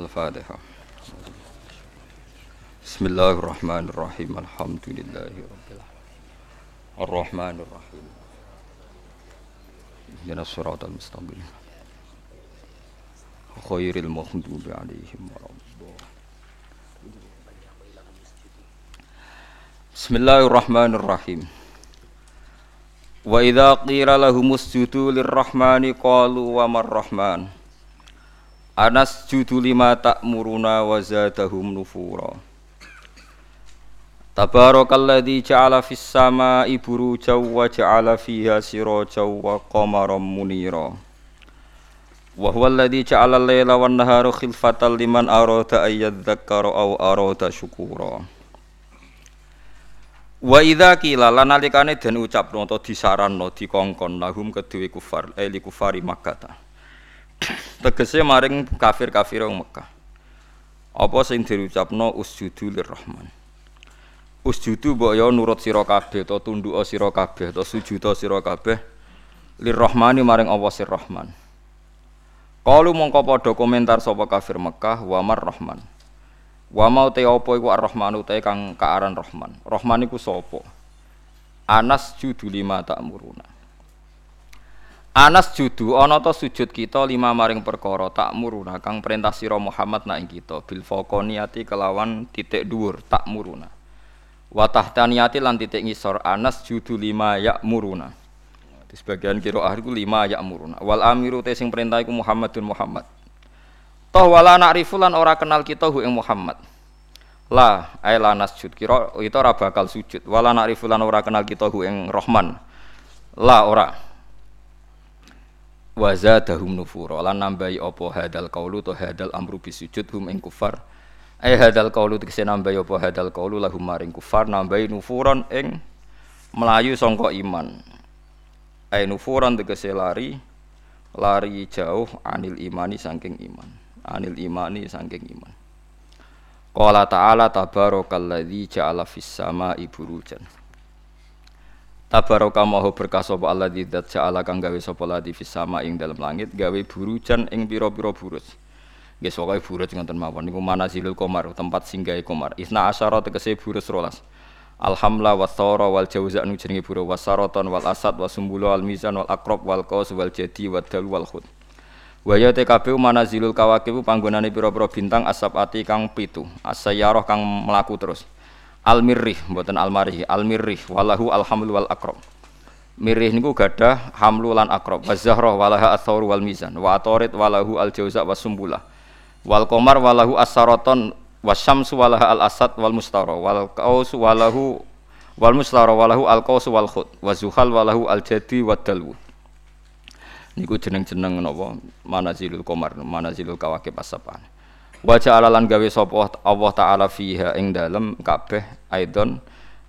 الفاتحة. بسم الله الرحمن الرحيم. الحمد لله رب العالمين. الرحمن الرحيم. اهدنا الصراط المستقيم. خير المغضوب عليهم ولا بسم الله الرحمن الرحيم. وإذا قيل لهم اسجدوا للرحمن قالوا وما الرحمن؟ Anasjudu lima ta'muruna wa zadahum nufura. Tabarakalladzi ja'ala fis sama'i burujaw wa ja'ala fiha sirajaw wa qamaran munira. Wa huwa alladzi ja'ala al-laila wan nahara khilfatan liman arada ay yadhakkara aw arada syukura. Wa idza qila lan nalikane den ucapno utawa disaranno dikongkon lahum kedue kufar eh li kufari Makkah tegese maring kafir-kafir wong Mekah. Apa sing diucapno usjudu lirrahman. Usjudu mbok ya nurut sira kabeh to tunduk sira kabeh to sujud sira kabeh lirrahmani maring Allah sir Rahman. Kalu mongko padha komentar sapa kafir Mekah wa mar Rahman. Wa mau te apa iku Ar-Rahman te kang kaaran Rahman. Rahman iku sapa? Anas judu lima tak muruna. Anas judu ana ta sujud kita lima maring perkara tak muruna kang perintah sira Muhammad nak kita bil faqoniyati kelawan titik dhuwur tak muruna. Wa tahtaniyati lan titik ngisor Anas judu lima ya muruna. Di sebagian kira lima ya muruna. Wal amiru te sing perintah iku Muhammadun Muhammad. Toh wala na'rifu lan ora kenal kita hu ing Muhammad. La ay la nasjud kira itu ora bakal sujud. Wala na'rifu lan ora kenal kita hu ing Rahman. La ora wa zadahum nufura. Lan nambahi apa? Hadal qaulu to hadal amru bisujud hum ing kufar. Ay hadal qaulu tegese nambahi apa? Hadal qaulu lahum maring kufar. Nambahi nufuran ing melayu sangka iman. Ay nufuran tegese lari lari jauh anil imani saking iman. Anil imani saking iman. Qala ta'ala tabarakalladzi ja'ala fis sama'i burujan Tabaraka maha berkah sapa Allah di zat ja'ala kang gawe sapa ladi fis sama ing dalam langit gawe burujan ing pira-pira burus. Nggih pokoke burus ngoten mawon niku manazilul qamar tempat singgahe qamar. Isna asyara tegese burus rolas. Alhamla wa thara wal jauza nu jenenge burus wasaraton wal asad wa sumbulu al mizan wal aqrab wal qaus wal jadi wal dal wal khud. Wa ya TKB manazilul kawakib panggonane pira-pira bintang asap ati kang pitu. Asayaroh kang melaku terus. Al mirrih mboten al marih al mirrih walahu alhamlu wal akram. Mirrih niku gadah hamlu lan akram. Wa zahrah walaha atsaur wal mizan. Wa atorit walahu al jauza was sumbula wal qamar walahu as-saraton. Wasyamsu walaha al asad wal mustara. Wal qaus walahu wal mustara. Walahu al qaus wal khut wa zuhal walahu al jadi wad dalwu niku jeneng-jeneng napa? Manazilul qamar manazilul kawakib Wajah alalan gawe sapa Allah taala fiha ing dalem kabeh aidon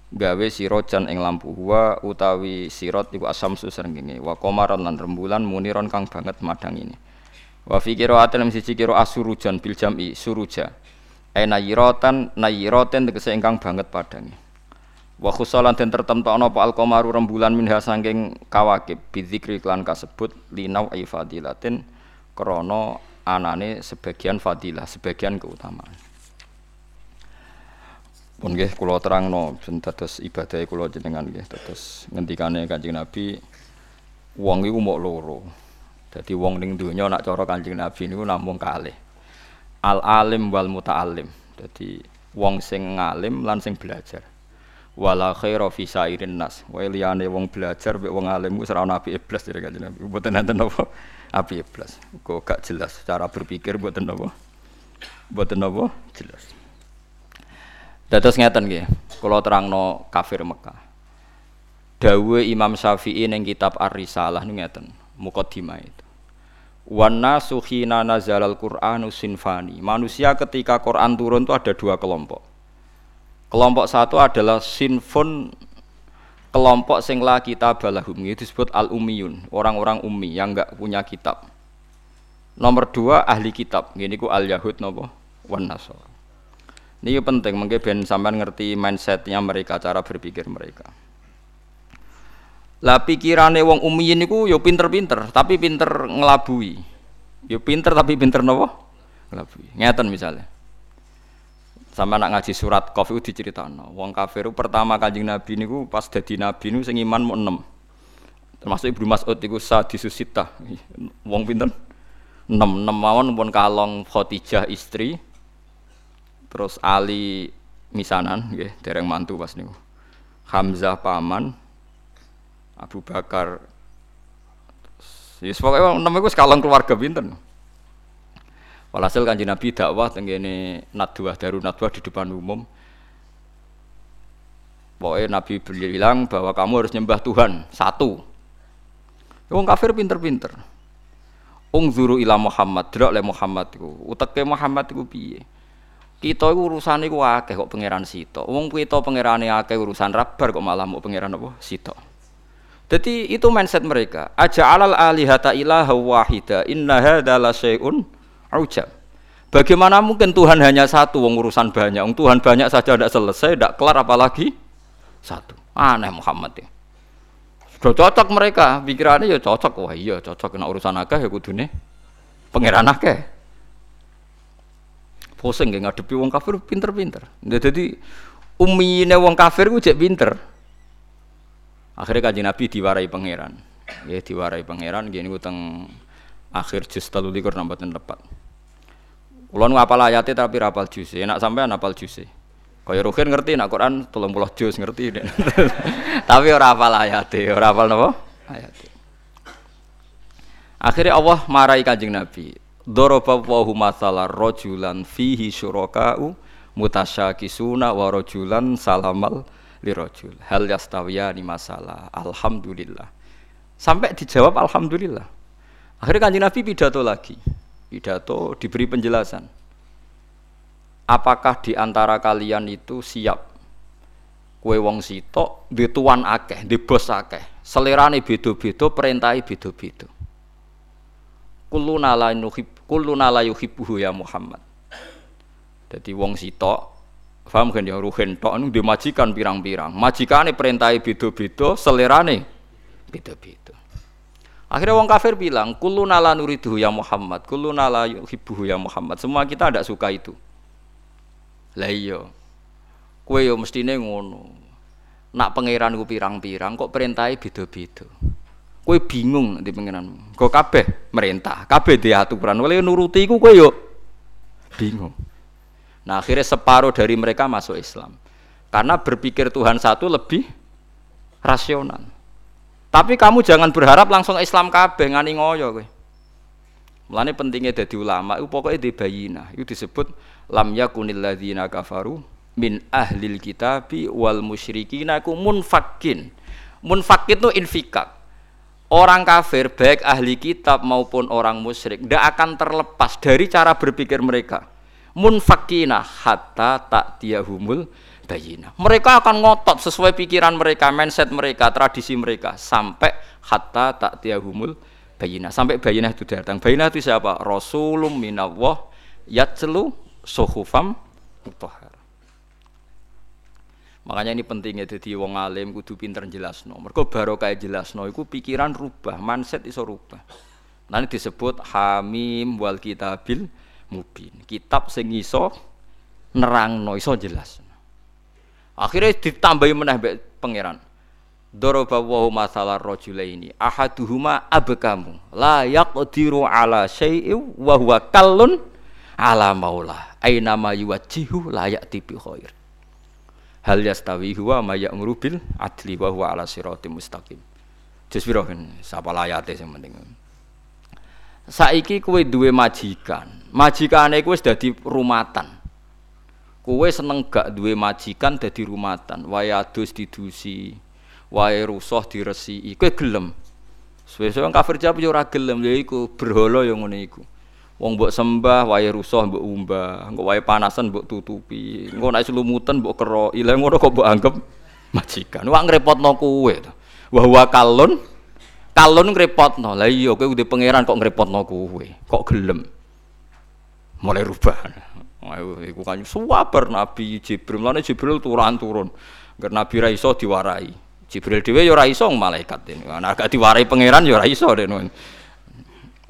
gawe sirojan ing lampu wa utawi sirot iku asamsu srengenge. Wa qamaran lan rembulan muniron kang banget madang ini wa fi qiraatin siji kira asurujan bil jam'i suruja. Ai nayiratan nayiraten tegese ingkang banget padange. Wa khusalan den tertemtokno apa al qamaru rembulan minha saking kawakib bidzikri lan kasebut linau ifadilatin krana anane sebagian fadilah, sebagian keutamaan. Pun nggih kula terangno dados ibadah kula jenengan nggih dados ngendikane Kanjeng Nabi wong iku mok loro. Dadi wong ning donya nak cara Kanjeng Nabi niku namung kalih. Al alim wal muta'allim. Dadi wong sing ngalim lan sing belajar. Wala khaira fi sairin nas. Wae liyane wong belajar mek wong alim wis ora ana apike blas dari Kanjeng Nabi. Mboten enten apa api plus kok gak jelas cara berpikir buat apa? Buat apa? Jelas. Dados ngeten nggih kula terangno kafir Mekah. Dawe Imam Syafi'i ning kitab Ar-Risalah niku ngeten mukaddimah itu. Wana suhina nazalal Qur'anu sinfani. Manusia ketika Quran turun itu ada dua kelompok. Kelompok satu adalah sinfun kelompok sing la kitab balahum itu disebut al umiyun orang-orang ummi yang enggak punya kitab. Nomor dua ahli kitab gini ku al yahud nopo? Wan nasor ini penting mungkin ben sampean ngerti mindsetnya mereka cara berpikir mereka. Lah pikirane wong ini ku yo pinter-pinter tapi pinter ngelabui. Yo pinter tapi pinter nopo? Ngelabui. Ngeten misalnya. Sama nak ngaji surat Qaf itu diceritakan. Wong kafir pertama kanjeng Nabi niku pas dadi nabi niku sing iman mau enam. Termasuk Ibnu Mas'ud iku sadisusita. Wong pinten? Enam, enam mawon pun kalong Khadijah istri. Terus Ali misanan nggih, dereng mantu pas niku. Hamzah paman, Abu Bakar. Yes, pokoknya enam itu sekalong keluarga pinten. Walhasil kanji Nabi dakwah tenggene nadwah daru nadwah di depan umum. Pokoknya Nabi bilang bahwa kamu harus nyembah Tuhan satu. Wong kafir pinter-pinter. Ungzuru ila Muhammad, delok le Muhammad iku. Uteke Muhammad iku piye? Kita iku urusane iku akeh kok pangeran sito. Wong kita pangerane akeh urusan rabar kok malah mau pangeran apa? Sito. Jadi itu mindset mereka. Aja alal alihata ilaha wahida. Inna hadza la syai'un Ujab. Bagaimana mungkin Tuhan hanya satu, wong urusan banyak. Wong Tuhan banyak saja tidak selesai, tidak kelar apalagi satu. Aneh Muhammad ya. Sudah cocok mereka, pikirannya ya cocok. Wah iya cocok kena urusan akeh ya kudune pangeran akeh. Pusing nggak ngadepi wong kafir pinter-pinter. Jadi umine wong kafir ku cek pinter. Akhirnya kaji Nabi diwarai pangeran. Ya diwarai pangeran gini teng akhir juz telu likur nambatin tepat. Kulo nu apal ayate tapi rapal juz. Enak sampean apal juz. Kaya Ruhin ngerti nak Quran 30 juz ngerti. tapi ora apal ayate, ora apal napa? Ayate. Akhirnya Allah marahi Kanjeng Nabi. Daraba wa masalah rajulan fihi syuraka'u mutasyakisuna wa rajulan salamal li rajul. Hal yastawiyani masalah. Alhamdulillah. Sampai dijawab alhamdulillah. Akhirnya Kanjeng Nabi pidato lagi pidato diberi penjelasan. Apakah di antara kalian itu siap kue wong sitok di tuan akeh, di bos akeh, selerane beda-beda, perintahi beda-beda. Kuluna la nuhib, kuluna ya Muhammad. Jadi wong sitok, paham kan ya ruhen tok anu dimajikan pirang-pirang. Majikane perintahi beda-beda, selerane beda-beda. Akhirnya wong kafir bilang, kullu nala nuriduhu ya Muhammad, kullu nala yuhibbuhu ya Muhammad. Semua kita tidak suka itu. Lah iya. Kowe yo mestine ngono. Nak pangeran ku pirang-pirang kok perintahe beda-beda. Kowe bingung nanti pangeran. Kok kabeh merintah, kabeh di aturan. Oleh nuruti iku kowe yo bingung. Nah akhirnya separuh dari mereka masuk Islam. Karena berpikir Tuhan satu lebih rasional. Tapi kamu jangan berharap langsung Islam kabeh ngani ngoyo kowe. Mulane pentingnya dadi ulama itu pokoknya di bayina. Itu disebut lam yakunil ladzina kafaru min ahlil kitabi wal musyrikina ku munfakin. Munfakin itu infikak. Orang kafir baik ahli kitab maupun orang musyrik tidak akan terlepas dari cara berpikir mereka. Munfakina hatta tak humul bayina. Mereka akan ngotot sesuai pikiran mereka, mindset mereka, tradisi mereka sampai hatta tak tiahumul bayina. Sampai bayina itu datang. Bayina itu siapa? Rasulum minallah yatlu suhufam mutahhar. Makanya ini pentingnya jadi wong alim kudu pinter jelasno. Mergo barokah jelasno iku pikiran rubah, mindset iso rubah. Nanti disebut Hamim wal Kitabil Mubin. Kitab sing iso nerangno iso jelas. Akhirnya ditambahi meneh mbek pangeran. Daraba wa masalah rajulaini ahaduhuma abkamu. La yaqdiru ala syai'in wa huwa kallun ala maula aina ma yuwajjihu la ya'ti bi khair. Hal yastawi huwa ma ya'muru bil adli wa huwa ala siratim mustaqim. Jus piro sapa layate sing penting? Saiki kowe duwe majikan. Majikane kowe wis dadi rumatan Kowe seneng gak duwe majikan dadi rumatan, wae adus didusi, wae rusuh diresiki. Kowe gelem. Suwe-suwe kafir jawab yo ora gelem, lha iku berhala yo ngene iku. Wong mbok sembah wae rusuh mbok umbah, engko wae panasan mbok tutupi, engko nek selumutan mbok keroki. Lah ngono kok mbok anggap majikan. Wah ngrepotno kowe to. Wa huwa kalun kalun ngrepotno. Lah iya kowe udah pangeran kok ngrepotno kowe. Kok gelem. Mulai rubah. Ayo iku kan suwabar Nabi Jibril. Mulane Jibril turun turun. Agar Nabi ra iso diwarai. Jibril dhewe ya ora iso malaikat ini. Nah, agak diwarai pangeran ya ora iso dene.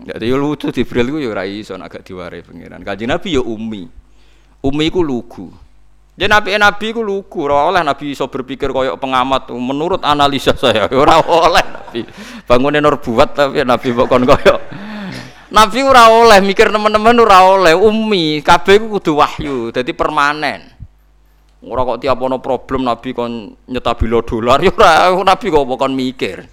Jadi yo lucu Jibril ku yo ora iso agak diwarai pangeran. Kanjeng Nabi yo ummi. Ummi ku lugu. Ya nabi nabi ku lugu, ora oleh nabi iso berpikir koyok pengamat. Menurut analisa saya ora oleh nabi. Bangunnya nur buat tapi nabi bukan koyok. Nabi ora oleh mikir teman-teman ora oleh ummi, kabeh ku kudu wahyu, jadi permanen. Ora kok tiap ono problem nabi kon nyetabilo dolar ya ora nabi kok kon mikir.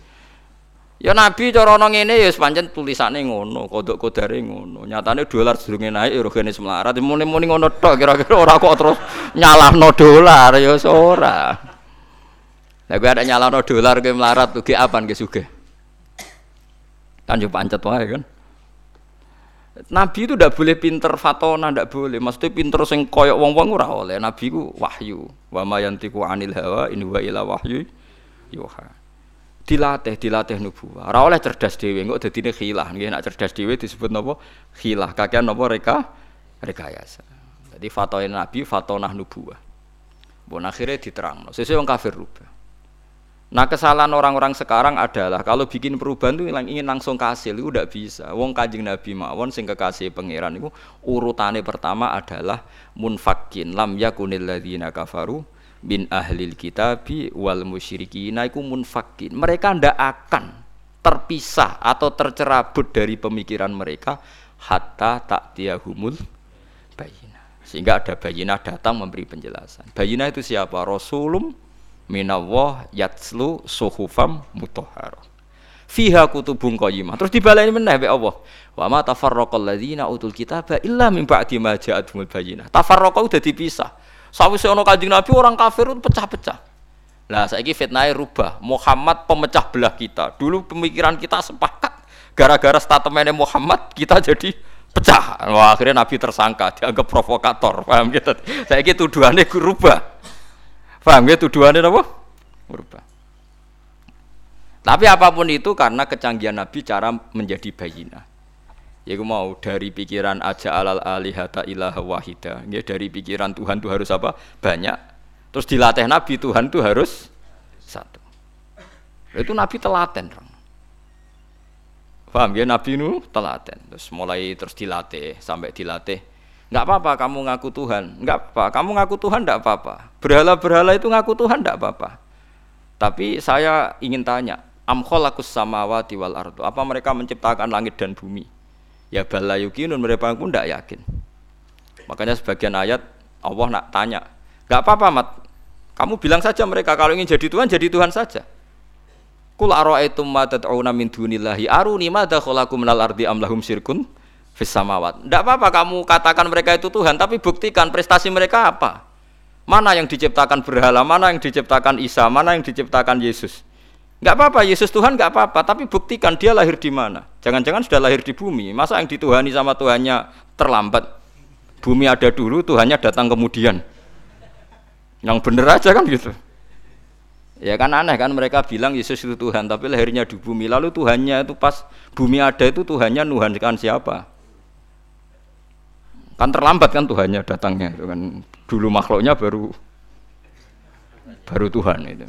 Ya Nabi cara ana ngene ya pancen tulisane ngono, kodok kodare ngono. Nyatane dolar sedurunge naik ya rogene semlarat. Muni-muni ngono tok kira-kira ora kok terus nyalahno dolar ya ora. Lah gue ada nyalahno dolar ke melarat tuh apaan ke sugih. Kan yo pancet wae kan. Nabi itu ndak boleh pinter fatona, ndak boleh. Maksudnya pinter sing koyok wong-wong ora oleh. Nabi ku wahyu. Wa ma yantiqu anil hawa in huwa ila wahyu yuha. Dilatih dilatih nubuwah ora oleh cerdas dhewe engko dadine khilah. Nggih nek cerdas dhewe disebut napa? Khilah. Kakean napa? Reka rekayasa. Jadi fatwa nabi fatonah nubuwah bon akhirnya diterang sesuai yang kafir rubah Nah kesalahan orang-orang sekarang adalah kalau bikin perubahan itu ingin langsung kasih itu tidak bisa. Wong kajing Nabi mawon sing kekasih pangeran itu urutannya pertama adalah munfakin lam yakunil ladzina kafaru bin ahlil kitabi wal musyrikin iku munfakin. Mereka ndak akan terpisah atau tercerabut dari pemikiran mereka hatta tak tiahumul bayina. Sehingga ada bayina datang memberi penjelasan. Bayina itu siapa? Rasulum minawah yatslu suhufam mutahharah. Fiha kutubun qayyimah. Terus dibaleni meneh be Allah. Wa ma tafarraqal ladzina utul kitaba illa min ba'di ma ja'atuhumul bayinah. Tafarraqa udah dipisah Sawise ono Kanjeng Nabi orang kafir itu pecah-pecah. Lah saiki fitnahnya rubah. Muhammad pemecah belah kita. Dulu pemikiran kita sepakat. Gara-gara statementnya Muhammad kita jadi pecah. Wah, akhirnya Nabi tersangka, dianggap provokator. Paham gitu? Saiki tuduhannya rubah. Paham gitu tuduhannya apa? Rubah. Tapi apa pun itu karena kecanggihan Nabi cara menjadi bayina. Yaitu mau dari pikiran aja alal alihata ilah wahida. Ya, dari pikiran Tuhan itu harus apa? Banyak. Terus dilatih Nabi Tuhan itu harus satu. Itu Nabi telaten. Paham ya Nabi nu telaten. Terus mulai terus dilatih sampai dilatih. Enggak apa-apa kamu ngaku Tuhan. Enggak apa, kamu ngaku Tuhan enggak apa-apa. Berhala-berhala itu ngaku Tuhan enggak apa-apa. Tapi saya ingin tanya, am khalaqus samawati wal ardu. Apa mereka menciptakan langit dan bumi? Ya bala yukinun mereka pun tidak yakin. Makanya sebagian ayat Allah nak tanya, nggak apa-apa mat, kamu bilang saja mereka kalau ingin jadi Tuhan jadi Tuhan saja. Kul ara'aitum ma tad'una min dunillahi aruni madza khalaqu minal ardi am lahum fis samawat. Enggak apa-apa kamu katakan mereka itu Tuhan, tapi buktikan prestasi mereka apa? Mana yang diciptakan berhala, mana yang diciptakan Isa, mana yang diciptakan Yesus? Enggak apa-apa, Yesus Tuhan enggak apa-apa, tapi buktikan dia lahir di mana. Jangan-jangan sudah lahir di bumi. Masa yang dituhani sama Tuhannya terlambat? Bumi ada dulu, Tuhannya datang kemudian. Yang bener aja kan gitu. Ya kan aneh kan mereka bilang Yesus itu Tuhan, tapi lahirnya di bumi. Lalu Tuhannya itu pas bumi ada itu Tuhannya Nuhan kan siapa? Kan terlambat kan Tuhannya datangnya itu kan. Dulu makhluknya baru baru Tuhan itu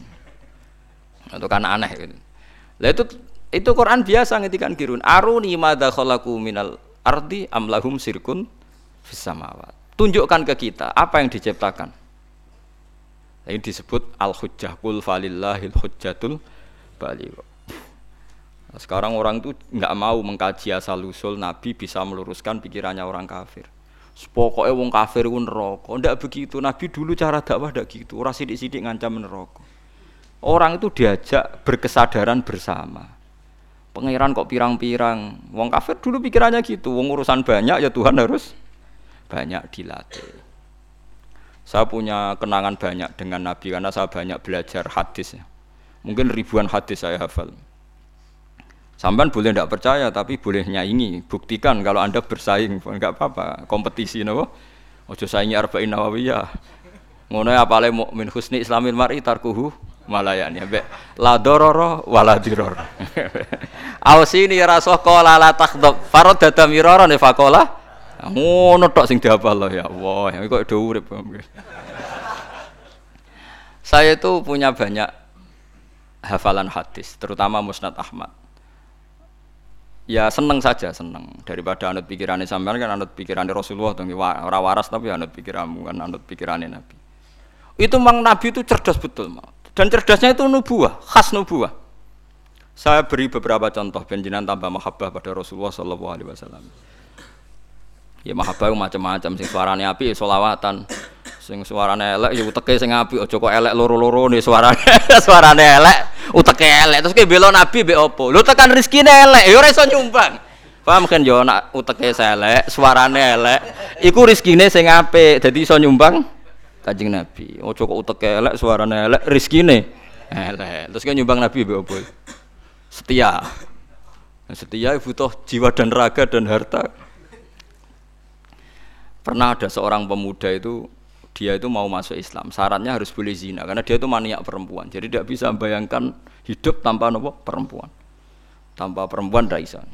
atau kan aneh gitu. Lah itu itu Quran biasa ngetikan kirun aruni madza khalaqu minal ardi amlahum sirkun fis samawat. Tunjukkan ke kita apa yang diciptakan. Ini disebut al hujjah kul falillahil hujjatul baligh. Sekarang orang itu nggak mau mengkaji asal usul Nabi bisa meluruskan pikirannya orang kafir. Pokoknya wong kafir pun neraka. Ndak begitu. Nabi dulu cara dakwah ndak gitu. Ora sidik-sidik ngancam neraka. Orang itu diajak berkesadaran bersama. Pangeran kok pirang-pirang. Wong kafir dulu pikirannya gitu. Wong urusan banyak ya Tuhan harus banyak dilatih. Saya punya kenangan banyak dengan Nabi karena saya banyak belajar hadis. Ya. Mungkin ribuan hadis saya hafal. Sampan boleh tidak percaya tapi boleh nyaingi. Buktikan kalau anda bersaing, enggak apa-apa. Kompetisi, nopo. Ojo saingi arba'in nawawiyah. Ngono apa le mukmin husni islamil mar'i tarkuhu malayani be la dororo wala diror ausini rasoh kola la takdob farod dada miroro ne fakola ngono tok sing diapal ya Allah ya kok do urip saya itu punya banyak hafalan hadis terutama Musnad Ahmad ya seneng saja seneng. Daripada anut pikirannya sampean kan anut pikirannya Rasulullah tuh orang waras tapi anut pikiranmu kan anut pikirannya Nabi. Itu memang Nabi itu cerdas betul dan cerdasnya itu nubuah khas nubuah. Saya beri beberapa contoh benjinan tambah mahabbah pada Rasulullah Shallallahu Alaihi Wasallam. Ya mahabbah macam-macam. Sing suarane api ya solawatan sing suarane elek ya uteke sing api aja kok elek loro-loro nih suarane. Suarane elek uteke elek terus kayak belo nabi be opo? Lu tekan rezekine elek ya ora iso nyumbang. Paham kan yo nak uteke elek suarane elek. Iku rezekine sing apik dadi iso nyumbang kanjeng nabi. Ojo kok uteke elek suarane elek rezekine elek. Terus kan nyumbang nabi be opo? Setia. Setia butuh jiwa dan raga dan harta. Pernah ada seorang pemuda itu dia itu mau masuk Islam syaratnya harus boleh zina karena dia itu maniak perempuan. Jadi tidak bisa membayangkan hidup tanpa nopo perempuan. Tanpa perempuan tidak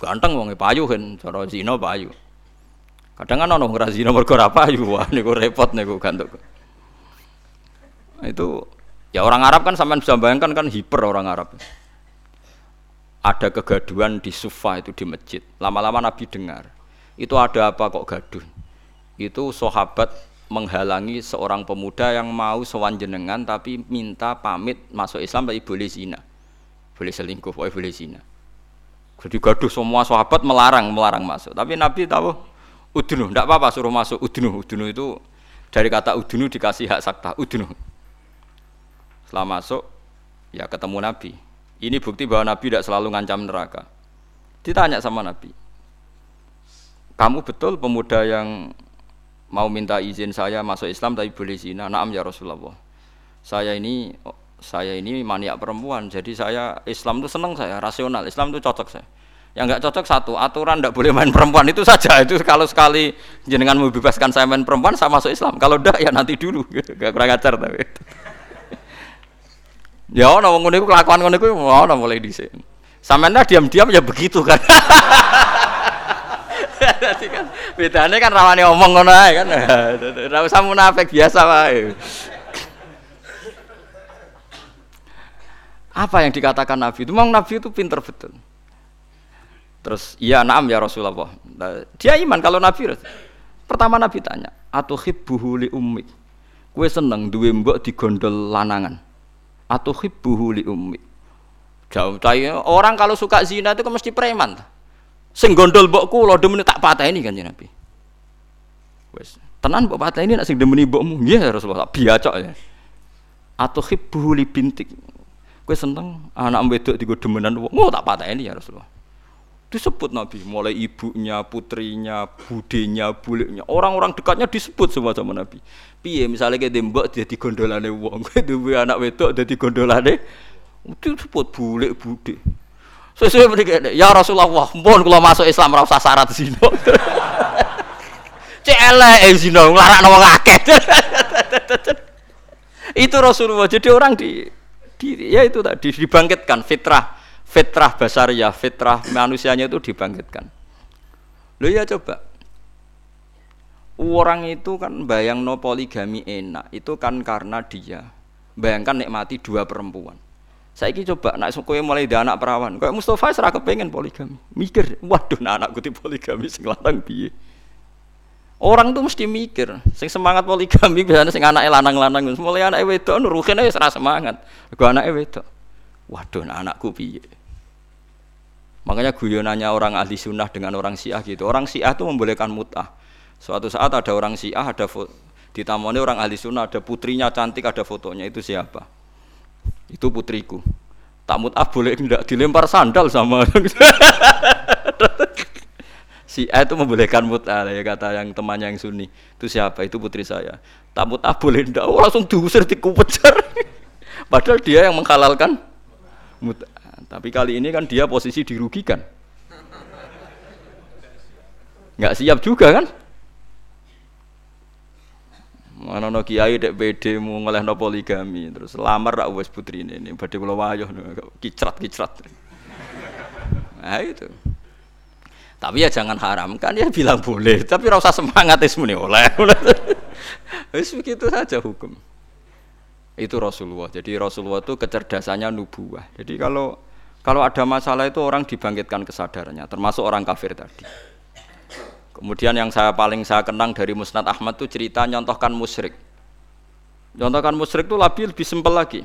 ganteng wong payu kan cara zina payu. Kadang kan orang ngeras zina mergo payu wah niku repot niku gantuk itu ya orang Arab kan sampai bisa bayangkan kan hiper orang Arab. Ada kegaduhan di sufa itu di masjid. Lama-lama Nabi dengar. Itu ada apa kok gaduh? Itu sahabat menghalangi seorang pemuda yang mau sowan jenengan tapi minta pamit masuk Islam tapi boleh zina. Boleh selingkuh boleh boleh zina. Jadi gaduh semua sahabat melarang melarang masuk. Tapi Nabi tahu udunu tidak apa-apa suruh masuk udunu udunu itu dari kata udunu dikasih hak sakta udunu setelah masuk ya ketemu Nabi. Ini bukti bahwa Nabi tidak selalu ngancam neraka. Ditanya sama Nabi kamu betul pemuda yang mau minta izin saya masuk Islam tapi boleh zina. Naam ya Rasulullah. Saya ini saya ini maniak perempuan, jadi saya Islam itu seneng saya, rasional. Islam itu cocok saya. Yang nggak cocok satu aturan tidak boleh main perempuan itu saja. Itu kalau sekali jenengan membebaskan saya main perempuan, saya masuk Islam. Kalau tidak ya nanti dulu. Gak kurang ajar tapi. ya ono ngono iku kelakuan ngono iku ono mulai dhisik. Sampeyan diam-diam ya begitu kan. Dadi kan kan rawane omong ngono kan. Ora usah munafik biasa wae. Apa yang dikatakan Nabi itu? Memang Nabi itu pinter betul. Terus, iya naam ya Rasulullah. Nah, dia iman kalau Nabi. Pertama Nabi tanya, atau hibbuhu li. Kue seneng duwe mbok digondol lanangan. Atau hibbuhu li ummik. Jauh orang kalau suka zina itu kan mesti preman. Sing gondol mbok kula demene tak pateni kan Nabi. Wes, tenan mbok pateni nek sing demeni mbokmu. Nggih ya Rasulullah, tak biacok ya. Atau hibbu bintik. Kowe seneng anak wedok digo demenan wong. Oh tak pateni ya Rasulullah. Disebut Nabi, mulai ibunya, putrinya, budenya, buliknya, orang-orang dekatnya disebut semua sama Nabi. Piye misalnya kayak dembok jadi gondolane wong, kayak anak wedok jadi gondolane, disebut bulik budik. Sesuai mriki ya Rasulullah, pun kalau masuk Islam ora usah syarat zina. Cek elek eh, zina nglarakno wong akeh. itu Rasulullah. Jadi orang di, di ya itu tadi dibangkitkan fitrah fitrah ya fitrah manusianya itu dibangkitkan. Lo ya coba. Orang itu kan bayang no poligami enak, itu kan karena dia bayangkan nikmati dua perempuan saya ini coba nak kowe mulai di anak perawan. Kayak Mustafa serah kepengen poligami. Mikir, waduh nah anakku di poligami sing lanang. Orang tuh mesti mikir, sing semangat poligami biasanya sing anake lanang-lanang, mulai anak wedok nuruhin aja serah semangat. Gue anak wedok. Waduh nah anakku piye. Makanya guyonannya orang ahli sunnah dengan orang syiah gitu. Orang syiah itu membolehkan mutah. Suatu saat ada orang syiah, ada ditamoni orang ahli sunnah, ada putrinya cantik, ada fotonya. Itu siapa? Itu putriku. Tak ah boleh tidak dilempar sandal sama si A itu membolehkan mut'ah ya kata yang temannya yang sunni. Itu siapa? Itu putri saya. Tak ah boleh tidak oh, langsung diusir dikupejar. Padahal dia yang menghalalkan mut'ah tapi kali ini kan dia posisi dirugikan. Nggak siap juga kan Mana no kiai dek BD mau ngeleh no poligami terus lamar rak wes putri ini ini badai pulau wayuh kicrat kicrat. Nah itu. Tapi ya jangan haram kan ya bilang boleh. Tapi rasa semangat es muni oleh. Wes begitu saja hukum. Itu Rasulullah. Jadi Rasulullah itu kecerdasannya nubuah. Jadi kalau Kalau ada masalah itu orang dibangkitkan kesadarannya, termasuk orang kafir tadi. Kemudian yang saya paling saya kenang dari Musnad Ahmad itu cerita nyontohkan musyrik. Nyontohkan musyrik itu lebih lebih simpel lagi.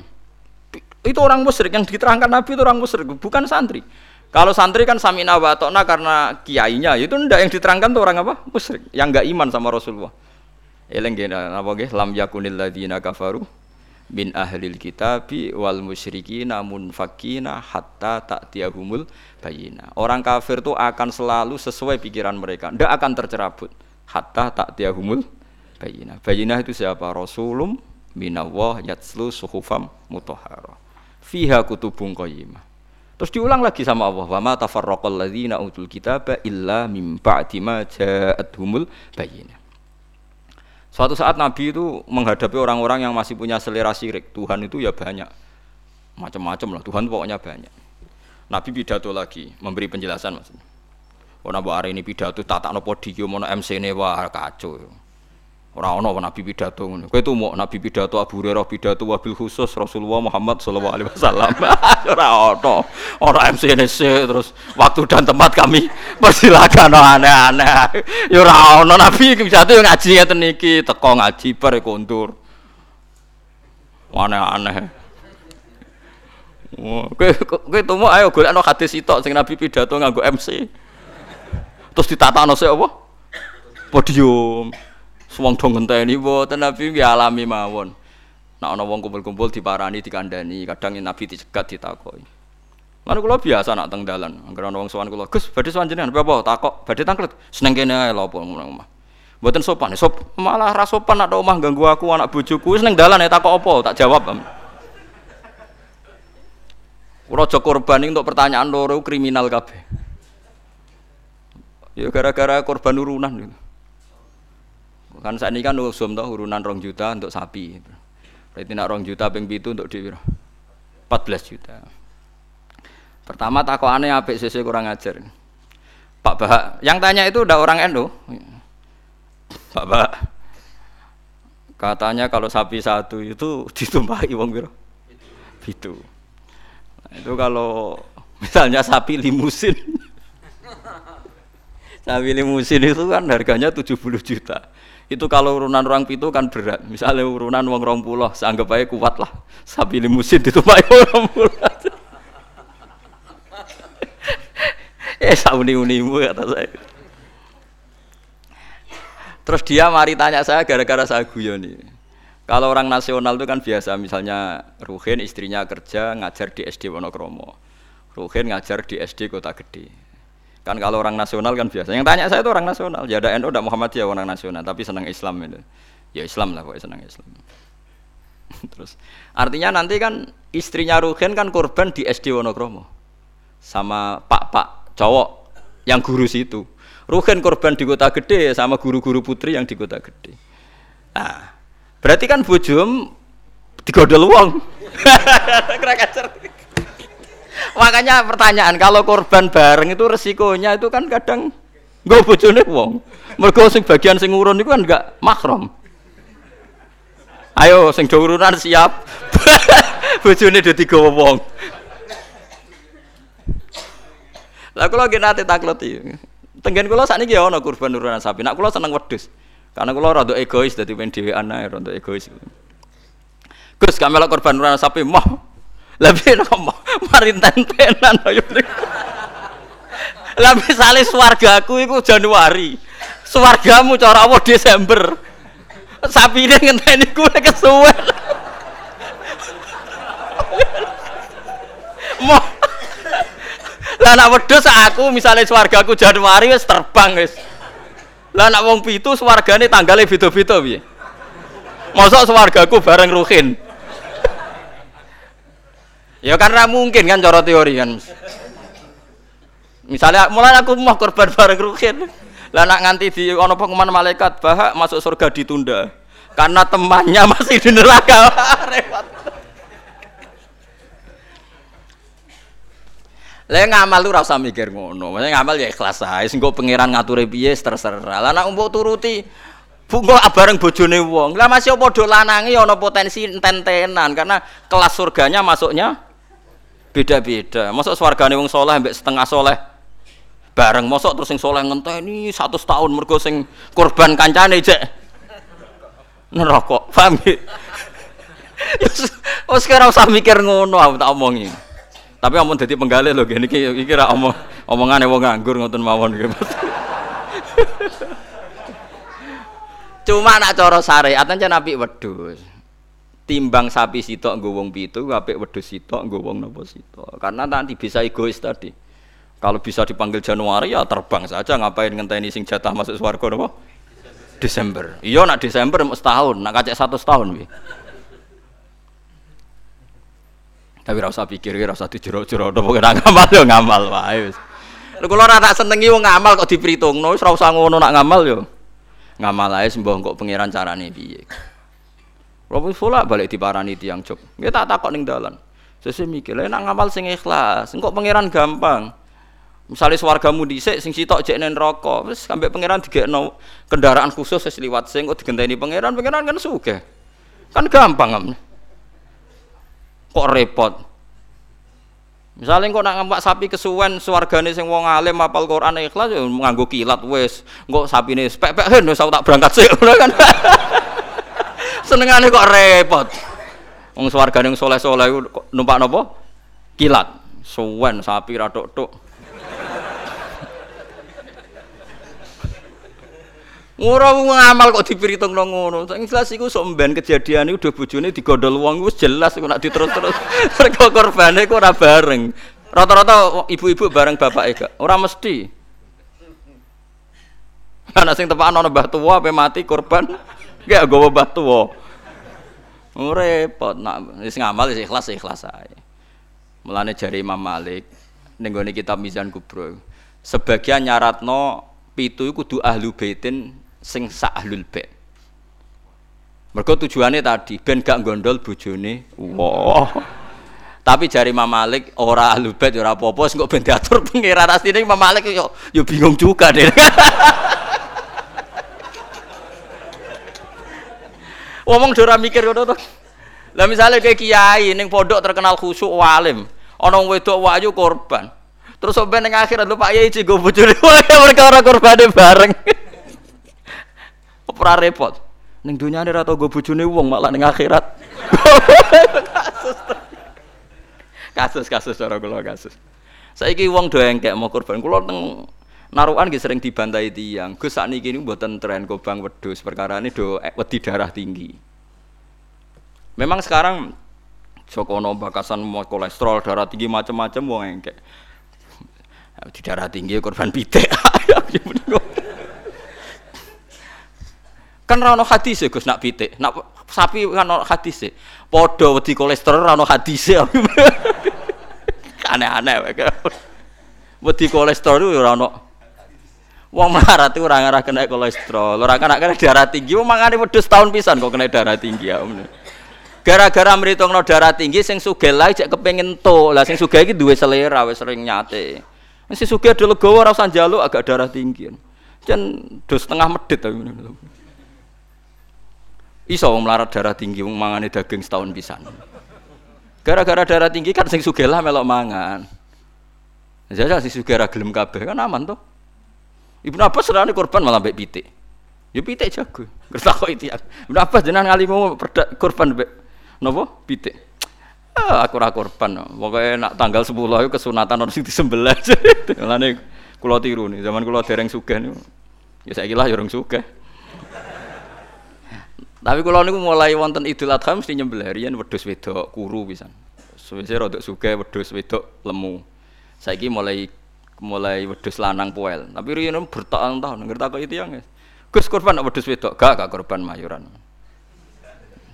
Itu orang musyrik yang diterangkan Nabi itu orang musyrik, bukan santri. Kalau santri kan samina wa karena kiainya, itu ndak yang diterangkan tuh orang apa? Musyrik, yang enggak iman sama Rasulullah. Eleng apa nggih lam yakunil ladina kafaru min ahlil kitabi wal musyriki namun fakina hatta ta'tiyahumul bayina. Orang kafir itu akan selalu sesuai pikiran mereka, tidak akan tercerabut hatta ta'tiyahumul bayina. Bayina itu siapa? Rasulum minallah yatslu suhufam mutahhara. Fiha kutubun qayyimah. Terus diulang lagi sama Allah, wa ma tafarraqal ladzina utul kitaba illa mim ba'di ma ja'atuhumul bayina. Suatu saat Nabi itu menghadapi orang-orang yang masih punya selera syirik. Tuhan itu ya banyak. Macam-macam lah. Tuhan pokoknya banyak. Nabi pidato lagi, memberi penjelasan maksudnya. Oh, nabi hari ini pidato tata no podium, ono MC ini wah kacau. Orang ono nabi pidato ngono. Kowe tuh mau nabi pidato Abu Hurairah pidato wabil khusus Rasulullah Muhammad sallallahu alaihi wasallam. Ora ono. Ora MCNC terus waktu dan tempat kami persilakan aneh-aneh. Ya ora ono nabi pidato yang ngaji ngeten iki teko ngaji bar kontur. Aneh-aneh. Wah, kowe kowe tumu ayo golekno hadis sitok sing nabi pidato nganggo MC. Terus ditatakno sik apa? Podium. Wong do ngenteni mboten Nabi alami mawon. Nek ana wong kumpul-kumpul diparani dikandani, kadang Nabi dicegat ditakoki. Lan kula biasa nak teng dalan, anggere ana wong sowan kula, "Gus, badhe sowan jenengan apa takok, badhe tangklet." Seneng kene ae lho apa omah. Mboten sopan, sop malah ra sopan nak omah ganggu aku anak bojoku, seneng dalan ya takok apa, tak jawab. Kula aja korban untuk pertanyaan loro kriminal kabeh. Ya gara-gara korban urunan gitu. Kan saat ini kan usum toh urunan rong juta untuk sapi. Berarti nak rong juta ping pitu untuk di 14 juta. Pertama takut aneh apa sih kurang ajar. Pak Bahak, yang tanya itu udah orang Endo. Pak Bahak, katanya kalau sapi satu itu ditumpahi wong biro. Itu. Nah, itu kalau misalnya sapi limusin. sapi limusin itu kan harganya 70 juta itu kalau urunan orang pitu kan berat. Misalnya urunan wong rong pulau, seanggap aja kuat lah. Sapi limusin itu pak orang pulau. eh sauni unimu kata saya. Terus dia mari tanya saya gara-gara saya guyon nih. Kalau orang nasional itu kan biasa, misalnya Ruhin istrinya kerja ngajar di SD Wonokromo. Ruhin ngajar di SD Kota Gede. Kan kalau orang nasional kan biasa. Yang tanya saya itu orang nasional. Ya ada NU, ada Muhammadiyah orang nasional, tapi senang Islam itu. Ya Islam lah, pokoknya senang Islam. Terus artinya nanti kan istrinya Ruhin kan korban di SD Wonokromo sama pak-pak cowok yang guru situ. Ruhin korban di kota gede sama guru-guru putri yang di kota gede. Nah, berarti kan bujum digodol uang. Makanya pertanyaan kalau korban bareng itu resikonya itu kan kadang nggak bojone wong. Mergo sing bagian sing urun itu kan enggak mahram. Ayo sing do urunan siap. bojone do digawa wong. Lah kula nggih nate taklot iki. Tenggen kula sakniki ya ana kurban urunan sapi. Nak kula seneng wedhus. Karena kula rada egois dadi pen dhewean ae rada egois. Gus kamelok korban urunan sapi mah lebih nopo mari tentenan ayo Lah misale swargaku iku Januari. Swargamu cara apa Desember. Sapine ngenteni kuwi kesuwen. Mo Lah nak wedhus aku misalnya swargaku Januari wis terbang wis. Lah nak wong pitu swargane tanggale beda-beda piye? Mosok swargaku bareng Ruhin. Ya karena mungkin kan cara teori kan. Misalnya mulai aku mau korban bareng rukin. Lah nak nganti di ono pengumuman malaikat bahak masuk surga ditunda. Karena temannya masih di neraka. Repot. Lah ngamal lu rasa mikir ngono. Maksudnya ngamal ya ikhlas ae. Sing pangeran ngatur piye terserah. Lah nak mbok turuti Bungo bareng bojone wong. Lah masih padha lanangi ana potensi enten-tenan karena kelas surganya masuknya Beda-beda. Mosok swargane wong soleh mbek setengah soleh bareng mosok terus sing soleh ngenteni 100 tahun mergo sing korban kancane cek neraka. Paham ya? Oh sekarang usah mikir ngono aku tak omongi. Tapi amun dadi penggalih lho gini iki iki ra omong omongane wong nganggur ngoten mawon iki. Cuma nak cara syariat aja nabi wedhus. Timbang sapi sitok nggo wong pitu, apik wedhus sitok nggo wong napa sitok. Karena nanti bisa egois tadi. Kalau bisa dipanggil Januari ya terbang saja ngapain ngenteni sing jatah masuk swarga napa? Desember. Iya nak Desember setahun, nak kacek satu setahun wi. Tapi rasa pikir, rasa dijero-jero, udah pokoknya ngamal yo ngamal wae wis. Lha kula ora tak senengi wong ngamal kok diperhitungno, wis ora usah ngono nak ngamal yo. Ngamal ae sembah kok pangeran carane piye. Wis pola balik diparani tiyang jog. Nggih tak takok ning dalan. Sesuk mikir, lha nak ngamal sing ikhlas, engko pangeran gampang. Misalnya swargamu dhisik sing sitok jek nen neraka, wis sampe pangeran digekno kendaraan khusus wis liwat sing kok digenteni pangeran, pangeran kan sugih. Kan gampang kan. Kok repot. Misalnya kok nak ngampak sapi kesuwen swargane sing wong alim apal Quran ikhlas ya nganggo kilat wis. Engko sapine pek-pek hen wis tak berangkat sik kan. Senengane kok repot. Wong swargane soleh-soleh numpak napa? Kilat. Suwen sapi ra tok-tok. Ora ngamal kok diperhitungno ngono. Sing jelas iku sok mben kejadian iku udah bojone digondol wong wis jelas iku nak diterus-terus. Mergo korbane iku ora bareng. Rata-rata ibu-ibu bareng bapake gak. Ora mesti. Ana sing tepakan ana mbah tuwa ape mati korban gak gowo mbah tuwa. Repot nak wis ngamal wis ikhlas ikhlas ae. Mulane jari Imam Malik ning kitab Mizan Kubro. Sebagian nyaratno pitu iku kudu ahlu baitin sing sak ahlul bait. Mergo tujuannya tadi ben gak gondol bojone. Wah. Tapi jari Imam Malik ora ahlul bait ora apa-apa sing kok ben diatur pangeran asline Imam Malik yo yo bingung juga deh. Ngomong ora mikir ngono to. Lah misalnya kayak kiai ning pondok terkenal khusyuk walim, ana wedok wayu korban. Terus sampai ning akhirat lho Pak Yai cigo bojone mereka ora korbane bareng. ora repot. Ning dunyane ora tau go bojone wong malah ning akhirat. kasus. Kasus cara kula kasus. Saiki wong do engkek mau korban kula teng narukan nggih sering dibantai tiang. Gus sakniki niku mboten tren kobang wedhus perkara ini do wedi darah tinggi. Memang sekarang Jokono bakasan mau kolesterol darah tinggi macam-macam wong engkek. Di darah tinggi korban pitik. Kan rano hadis ya Gus nak pitik, nak sapi kan rano hadis ya. Podo wedi kolesterol rano hadis ya. Aneh-aneh. Wedi kolesterol itu rano. Wong melarat itu orang arah kena kolesterol, orang kena kena darah tinggi, wong mangane wedhus tahun pisan kok kena darah tinggi ya. Gara-gara no darah tinggi sing sugih lah cek kepengin to. Lah sing sugih iki duwe selera wis sering nyate. Sing sugih ado legowo ora njaluk agak darah tinggi. Jan dos setengah medit tapi. Iso wong melarat darah tinggi wong mangane daging setahun pisan. Gara-gara darah tinggi kan sing sugih lah melok mangan. Jajal sing sugih ra gelem kabeh kan aman toh. Ibnu Abbas serane korban malah mbek pitik. Ya pitik jago. Kertakok itu ya. Ibnu Abbas jenengan ngalimu korban mbek napa? Pitik. Ah, aku ora korban. Pokoke nak tanggal 10 itu kesunatan orang sing disembelih. Mulane kula tiru nih, zaman kula dereng sugih niku. Ya saiki lah ya urung sugih. Tapi kalau niku mulai wonten Idul Adha mesti nyembelih riyen wedhus wedok kuru pisan. Suwise rada sugih wedhus wedok lemu. Saiki mulai mulai wedhus lanang poel. Tapi riyen bertahun-tahun ngerti kok itu yang Gus korban wedhus wedok, gak gak korban mayuran.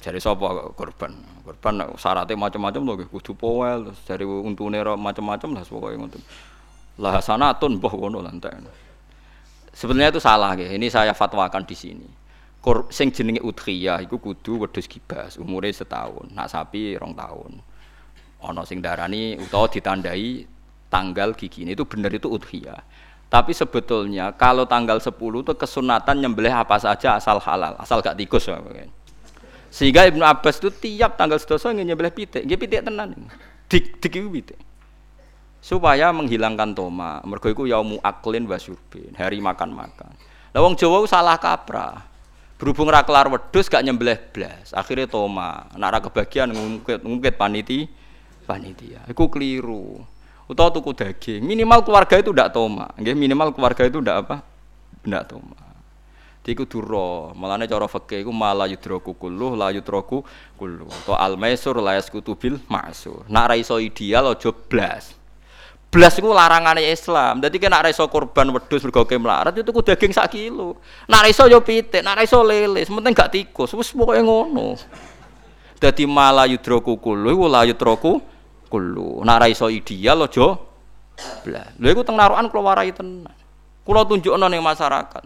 Jadi sapa korban? Korban syaratnya macam-macam loh, kudu poel, terus dari untune macam-macam lah pokoke ngoten. Lah sanatun mbah ngono lah Sebenarnya itu salah ya. Ini saya fatwakan di sini Kor, sing jenenge udhiyah iku kudu wedhus kibas, umure setahun. Nak sapi rong tahun. Ana sing darani utawa ditandai tanggal gigi itu benar itu udhiyah. Tapi sebetulnya kalau tanggal 10 itu kesunatan nyembelih apa saja asal halal, asal gak tikus. Sehingga Ibnu Abbas itu tiap tanggal sedoso ingin nyembelih pitik, nggih pitik tenan. Dik dik itu pitik. supaya menghilangkan toma. Mergo iku yaumu aklin wa hari makan-makan. Lah wong Jawa salah kaprah. Berhubung ra kelar wedhus gak nyembelih blas, akhirnya toma. Nek ra kebagian ngungkit-ngungkit paniti panitia. Iku keliru. Utawa tuku daging, minimal keluarga itu ndak toma. Nggih, minimal keluarga itu ndak apa? Ndak toma. Iku duro, malane cara fikih iku mala yudroku kulluh la yudroku kulluh. To al maisur la yaskutu bil ma'sur. Nak ra iso ideal aja blas. Blas iku larangane Islam. Dadi kena ra iso korban wedhus mergo melarat itu ku daging sak kilo. Nak ra iso yo pitik, nak ra iso lele, sementing gak tikus. Wis pokoke ngono. Dadi mala yudroku iku la yudroku kulluh. Nak ra iso ideal aja blas. Lha iku teng narukan kula warai tenan. Kula tunjukno ning masyarakat.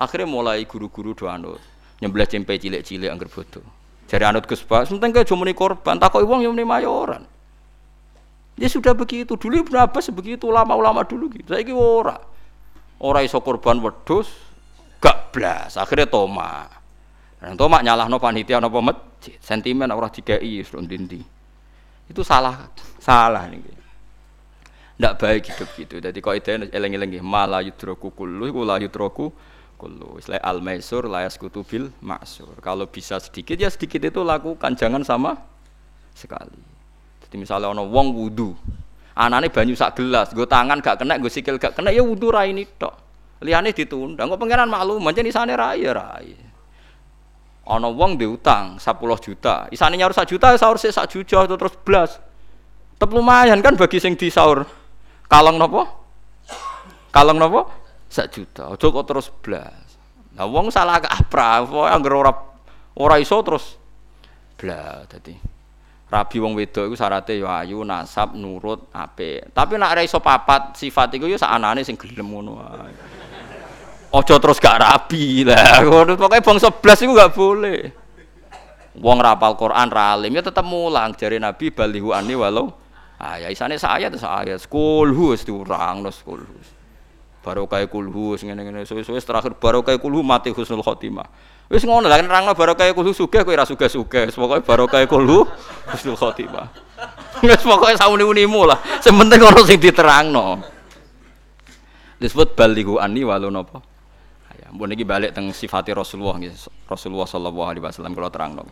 Akhirnya mulai guru-guru do anut. Nyembelih cempe cilik-cilik angger bodoh. Jari anut Gus Pak, sementing ke korban, takoki wong yang muni mayoran. Ya sudah begitu. Dulu Ibnu Abbas begitu ulama-ulama dulu gitu. Saiki ora. Ora iso korban wedhus, gak blas. Akhirnya toma. Dan toma nyalahno panitia napa masjid. Sentimen ora dikai wis dindi. Itu salah, salah nih. Ndak baik hidup gitu. Jadi kau itu eleng-eleng malah yudroku kullu, iku la yudroku kullu. Istilah al maisur layas kutubil maksur. Kalau bisa sedikit ya sedikit itu lakukan, jangan sama sekali. Jadi misalnya ono wong wudu, anane banyu sak gelas, gue tangan gak kena, gue sikil gak kena, ya wudu rai ini tok. Liane ditunda, kok pangeran maklum, macam sana raya rai. Ono wong diutang 10 juta, isane nyaur sak juta, sahur sih sak juta terus belas. Tetap lumayan kan bagi sing di sahur. Kalong nopo? Kalong nopo? sak juta. Ojo kok terus blas. Nah wong salah kaprah, pokoke anggere ora ora iso terus blas dadi. Rabi wong wedok iku syaratnya ya ayu, nasab, nurut, apik. Tapi nek ora iso papat sifat iku ya sakanane sing gelem ngono. Ojo terus gak rabi lah. Ngono pokoke bangsa blas iku gak boleh. Wong rapal Quran ra alim ya tetep mulang. Jare Nabi balihu ani walau. Ah ya isane saya tuh saya kulhu diurang no kulhu barokah kulhu ngene-ngene. Suwe-suwe terakhir barokah kulhu mati husnul khotimah. Wis ngono lah nerangno barokah kulhu sugih kowe ora sugih-sugih. Pokoke barokah kulhu husnul khotimah. Wis pokoke sauni-unimu lah. Sing penting ono sing diterangno. Disebut balihu ani walau napa ya mbon iki balik teng sifati Rasulullah nggih Rasulullah sallallahu alaihi wasallam kula terangno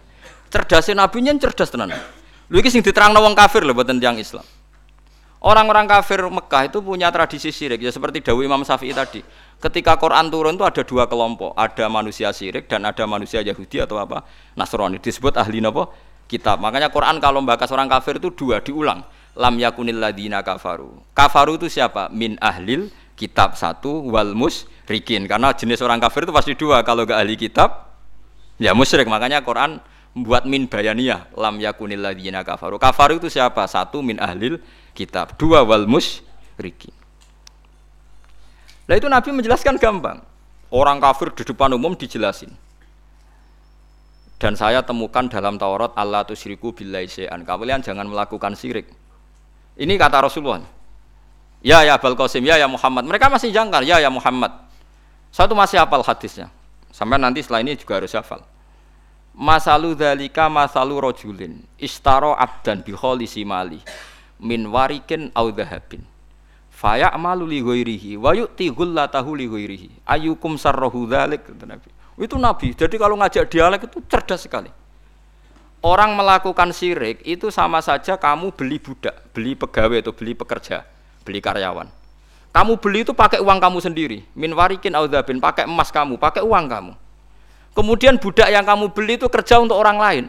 cerdasnya nabi nyen cerdas tenan lho iki sing diterangno wong kafir lho boten tiyang Islam Orang-orang kafir Mekah itu punya tradisi syirik ya seperti Dawi Imam Syafi'i tadi. Ketika Quran turun itu ada dua kelompok, ada manusia syirik dan ada manusia Yahudi atau apa Nasrani. Disebut ahli napa? Kitab. Makanya Quran kalau membahas orang kafir itu dua diulang. Lam yakunil ladina kafaru. Kafaru itu siapa? Min ahlil kitab satu wal musrikin. Karena jenis orang kafir itu pasti dua. Kalau gak ahli kitab, ya musyrik. Makanya Quran membuat min bayaniyah. Lam yakunil ladina kafaru. Kafaru itu siapa? Satu min ahlil kitab. Dua wal musyriki. Nah itu Nabi menjelaskan gampang. Orang kafir di depan umum dijelasin. Dan saya temukan dalam Taurat Allah tusyriku billahi syai'an. Kalian jangan melakukan syirik. Ini kata Rasulullah. Ya ya Abul Qasim, ya ya Muhammad. Mereka masih jangkar, ya ya Muhammad. Satu masih hafal hadisnya. Sampai nanti setelah ini juga harus hafal. Masalu dalika masalu rojulin istaro abdan biholisi mali min warikin au dhahabin fayamalu li ghairihi wa yu'ti ghullatahu li ghairihi ayyukum sarrahu dzalik kata Nabi itu Nabi jadi kalau ngajak dialek itu cerdas sekali orang melakukan syirik itu sama saja kamu beli budak beli pegawai atau beli pekerja beli karyawan. Kamu beli itu pakai uang kamu sendiri. Min warikin au dhahabin pakai emas kamu pakai uang kamu. Kemudian budak yang kamu beli itu kerja untuk orang lain.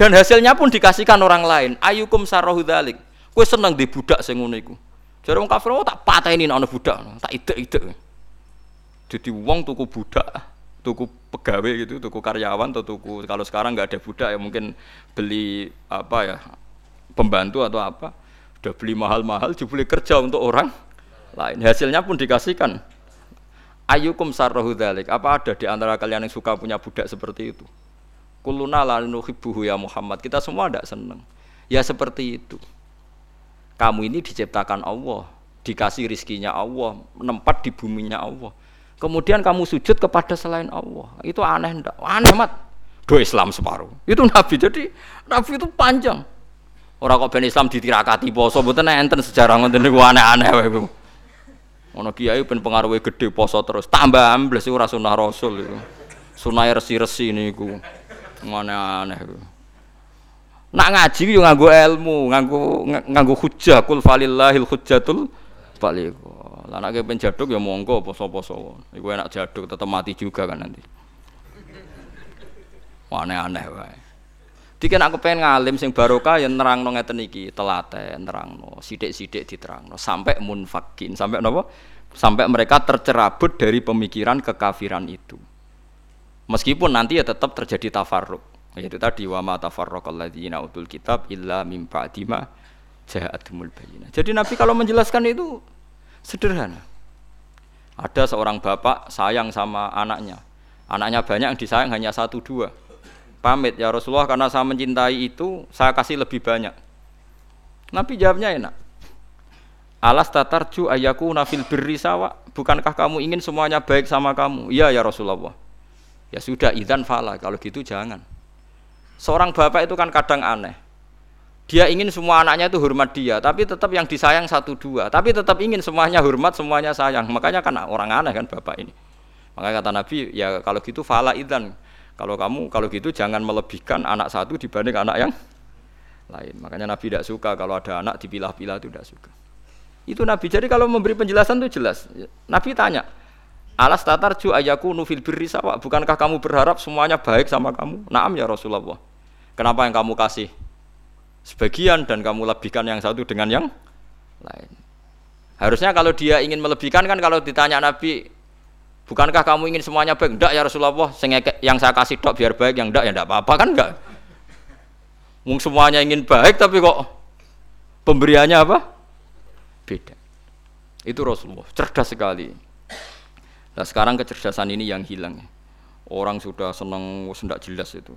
Dan hasilnya pun dikasihkan orang lain. Ayukum sarrohu dalik Kue seneng di budak sing ngono. Jare wong kafir oh, tak pateni nek ana budak, tak idek-idek. Jadi wong tuku budak, tuku pegawai gitu, tuku karyawan atau tuku kalau sekarang nggak ada budak ya mungkin beli apa ya pembantu atau apa, udah beli mahal-mahal, dibeli kerja untuk orang lain. Hasilnya pun dikasihkan. Ayukum sarrohu dalik. Apa ada di antara kalian yang suka punya budak seperti itu? Kuluna la ya Muhammad. Kita semua tidak senang. Ya seperti itu. Kamu ini diciptakan Allah, dikasih rizkinya Allah, menempat di buminya Allah. Kemudian kamu sujud kepada selain Allah. Itu aneh ndak? Aneh mat. Do Islam separuh. Itu Nabi. Jadi Nabi itu panjang. Ora kok ben Islam ditirakati poso mboten enten sejarah ngoten niku aneh-aneh wae iku. Ono kiai ben pengaruhe gede poso terus tambah ambles ora sunah Rasul iku. Sunah resi-resi niku. Aneh-aneh iku. Nak ngaji yo nganggo ilmu, nganggo nganggo hujjah kul falillahil hujjatul baligh. Lah nek ben jaduk ya monggo poso-poso. Iku enak jaduk tetep mati juga kan nanti. Aneh-aneh wae. Diken aku pengen ngalim sing barokah yang nerangno ngeten iki, telaten nerangno, sithik-sithik diterangno sampai munfakin, sampai napa? Sampai mereka tercerabut dari pemikiran kekafiran itu. Meskipun nanti ya tetap terjadi tafarruk. Yaitu tadi wa ma tafarraqal ladzina utul kitab illa mim ba'di ma ja'atumul bayyinah. Jadi Nabi kalau menjelaskan itu sederhana. Ada seorang bapak sayang sama anaknya. Anaknya banyak yang disayang hanya satu dua pamit ya Rasulullah karena saya mencintai itu saya kasih lebih banyak. Nabi jawabnya enak. Alas tatarju ayaku nafil birri sawa bukankah kamu ingin semuanya baik sama kamu? Iya ya Rasulullah. Ya sudah idan fala kalau gitu jangan. Seorang bapak itu kan kadang aneh. Dia ingin semua anaknya itu hormat dia tapi tetap yang disayang satu dua. Tapi tetap ingin semuanya hormat semuanya sayang. Makanya kan orang aneh kan bapak ini. Makanya kata Nabi ya kalau gitu fala idan kalau kamu kalau gitu jangan melebihkan anak satu dibanding anak yang lain. Makanya Nabi tidak suka kalau ada anak dipilah-pilah itu tidak suka. Itu Nabi. Jadi kalau memberi penjelasan itu jelas. Nabi tanya, Alas tatarju ayaku nufil birri sawa. Bukankah kamu berharap semuanya baik sama kamu? Naam ya Rasulullah. Kenapa yang kamu kasih sebagian dan kamu lebihkan yang satu dengan yang lain? Harusnya kalau dia ingin melebihkan kan kalau ditanya Nabi, Bukankah kamu ingin semuanya baik? Enggak ya Rasulullah, yang saya kasih dok biar baik, yang enggak ya enggak apa-apa kan enggak? Mung semuanya ingin baik tapi kok pemberiannya apa? Beda. Itu Rasulullah, cerdas sekali. Nah sekarang kecerdasan ini yang hilang. Orang sudah senang, tidak jelas itu.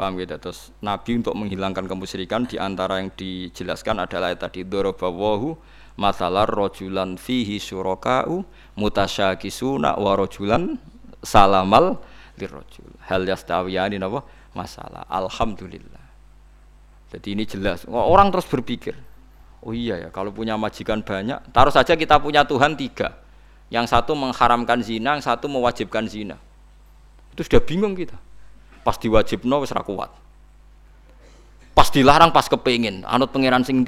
Paham gitu? Terus Nabi untuk menghilangkan kemusyrikan di antara yang dijelaskan adalah tadi dorobawahu masalah rojulan fihi syuraka'u mutasyakisuna wa rojulan salamal lirojul hal yastawiyani napa? Masalah. Alhamdulillah. Jadi ini jelas. Orang terus berpikir oh iya ya kalau punya majikan banyak taruh saja kita punya Tuhan tiga. Yang satu mengharamkan zina yang satu mewajibkan zina. Itu sudah bingung kita. Pas diwajibno wis kuat. Pas dilarang pas kepingin. Anut pangeran sing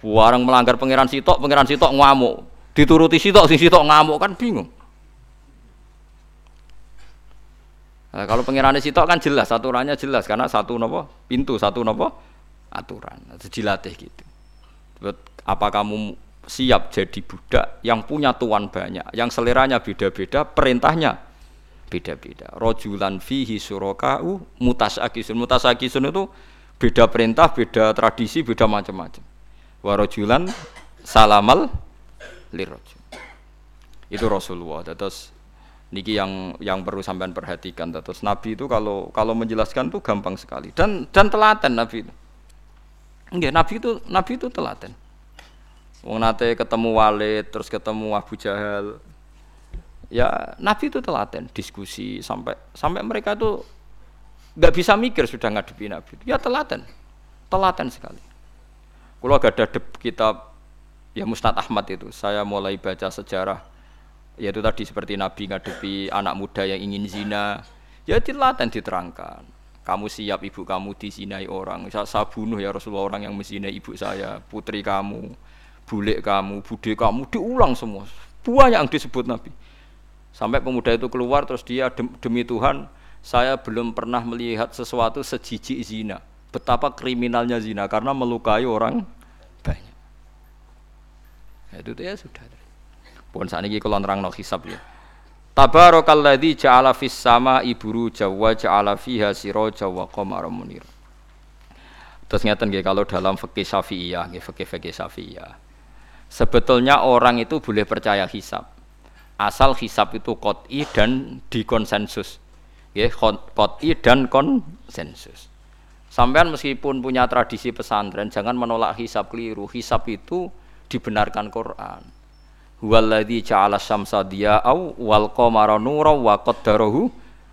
Warang melanggar pangeran sitok, pangeran sitok ngamuk. Dituruti sitok, sing sitok ngamuk kan bingung. Nah, kalau pangeran sitok kan jelas, aturannya jelas karena satu nopo pintu, satu nopo aturan. Dilatih gitu. Apa kamu siap jadi budak yang punya tuan banyak, yang seleranya beda-beda, perintahnya beda-beda. Rojulan fihi surokau mutasakisun. Mutasakisun itu beda perintah, beda tradisi, beda macam-macam warojulan salamal lirojul itu Rasulullah. Terus niki yang yang perlu sampean perhatikan. Terus Nabi itu kalau kalau menjelaskan itu gampang sekali. Dan dan telaten Nabi itu. Enggak Nabi itu Nabi itu telaten. Wong nate ketemu Walid terus ketemu Abu Jahal. Ya Nabi itu telaten diskusi sampai sampai mereka tuh nggak bisa mikir sudah ngadepi Nabi ya telaten. Telaten sekali kalau ada kitab ya Mustad Ahmad itu, saya mulai baca sejarah yaitu tadi seperti Nabi ngadepi anak muda yang ingin zina, ya dilaten diterangkan. Kamu siap ibu kamu dizinai orang, saya, saya bunuh ya Rasulullah orang yang menzinai ibu saya, putri kamu, bulik kamu, bude kamu, diulang semua. Banyak yang disebut Nabi. Sampai pemuda itu keluar terus dia demi Tuhan, saya belum pernah melihat sesuatu sejijik zina betapa kriminalnya zina karena melukai orang banyak. Ya, itu ya sudah. Pun saat ini kalau nerang no hisab ya. Tabarakalladzi ja'ala fis sama iburu jawa ja'ala fiha siraja wa qamara munir. Terus ngeten nggih kalau dalam fikih Syafi'iyah, nggih fikih-fikih Syafi'iyah. Sebetulnya orang itu boleh percaya hisab. Asal hisab itu qot'i dan dikonsensus. Nggih, qot'i dan konsensus. Sampean meskipun punya tradisi pesantren, jangan menolak hisab keliru. Hisab itu dibenarkan Quran. Huwallazi ja'ala syamsa diya'au wal qamara nura wa qaddarahu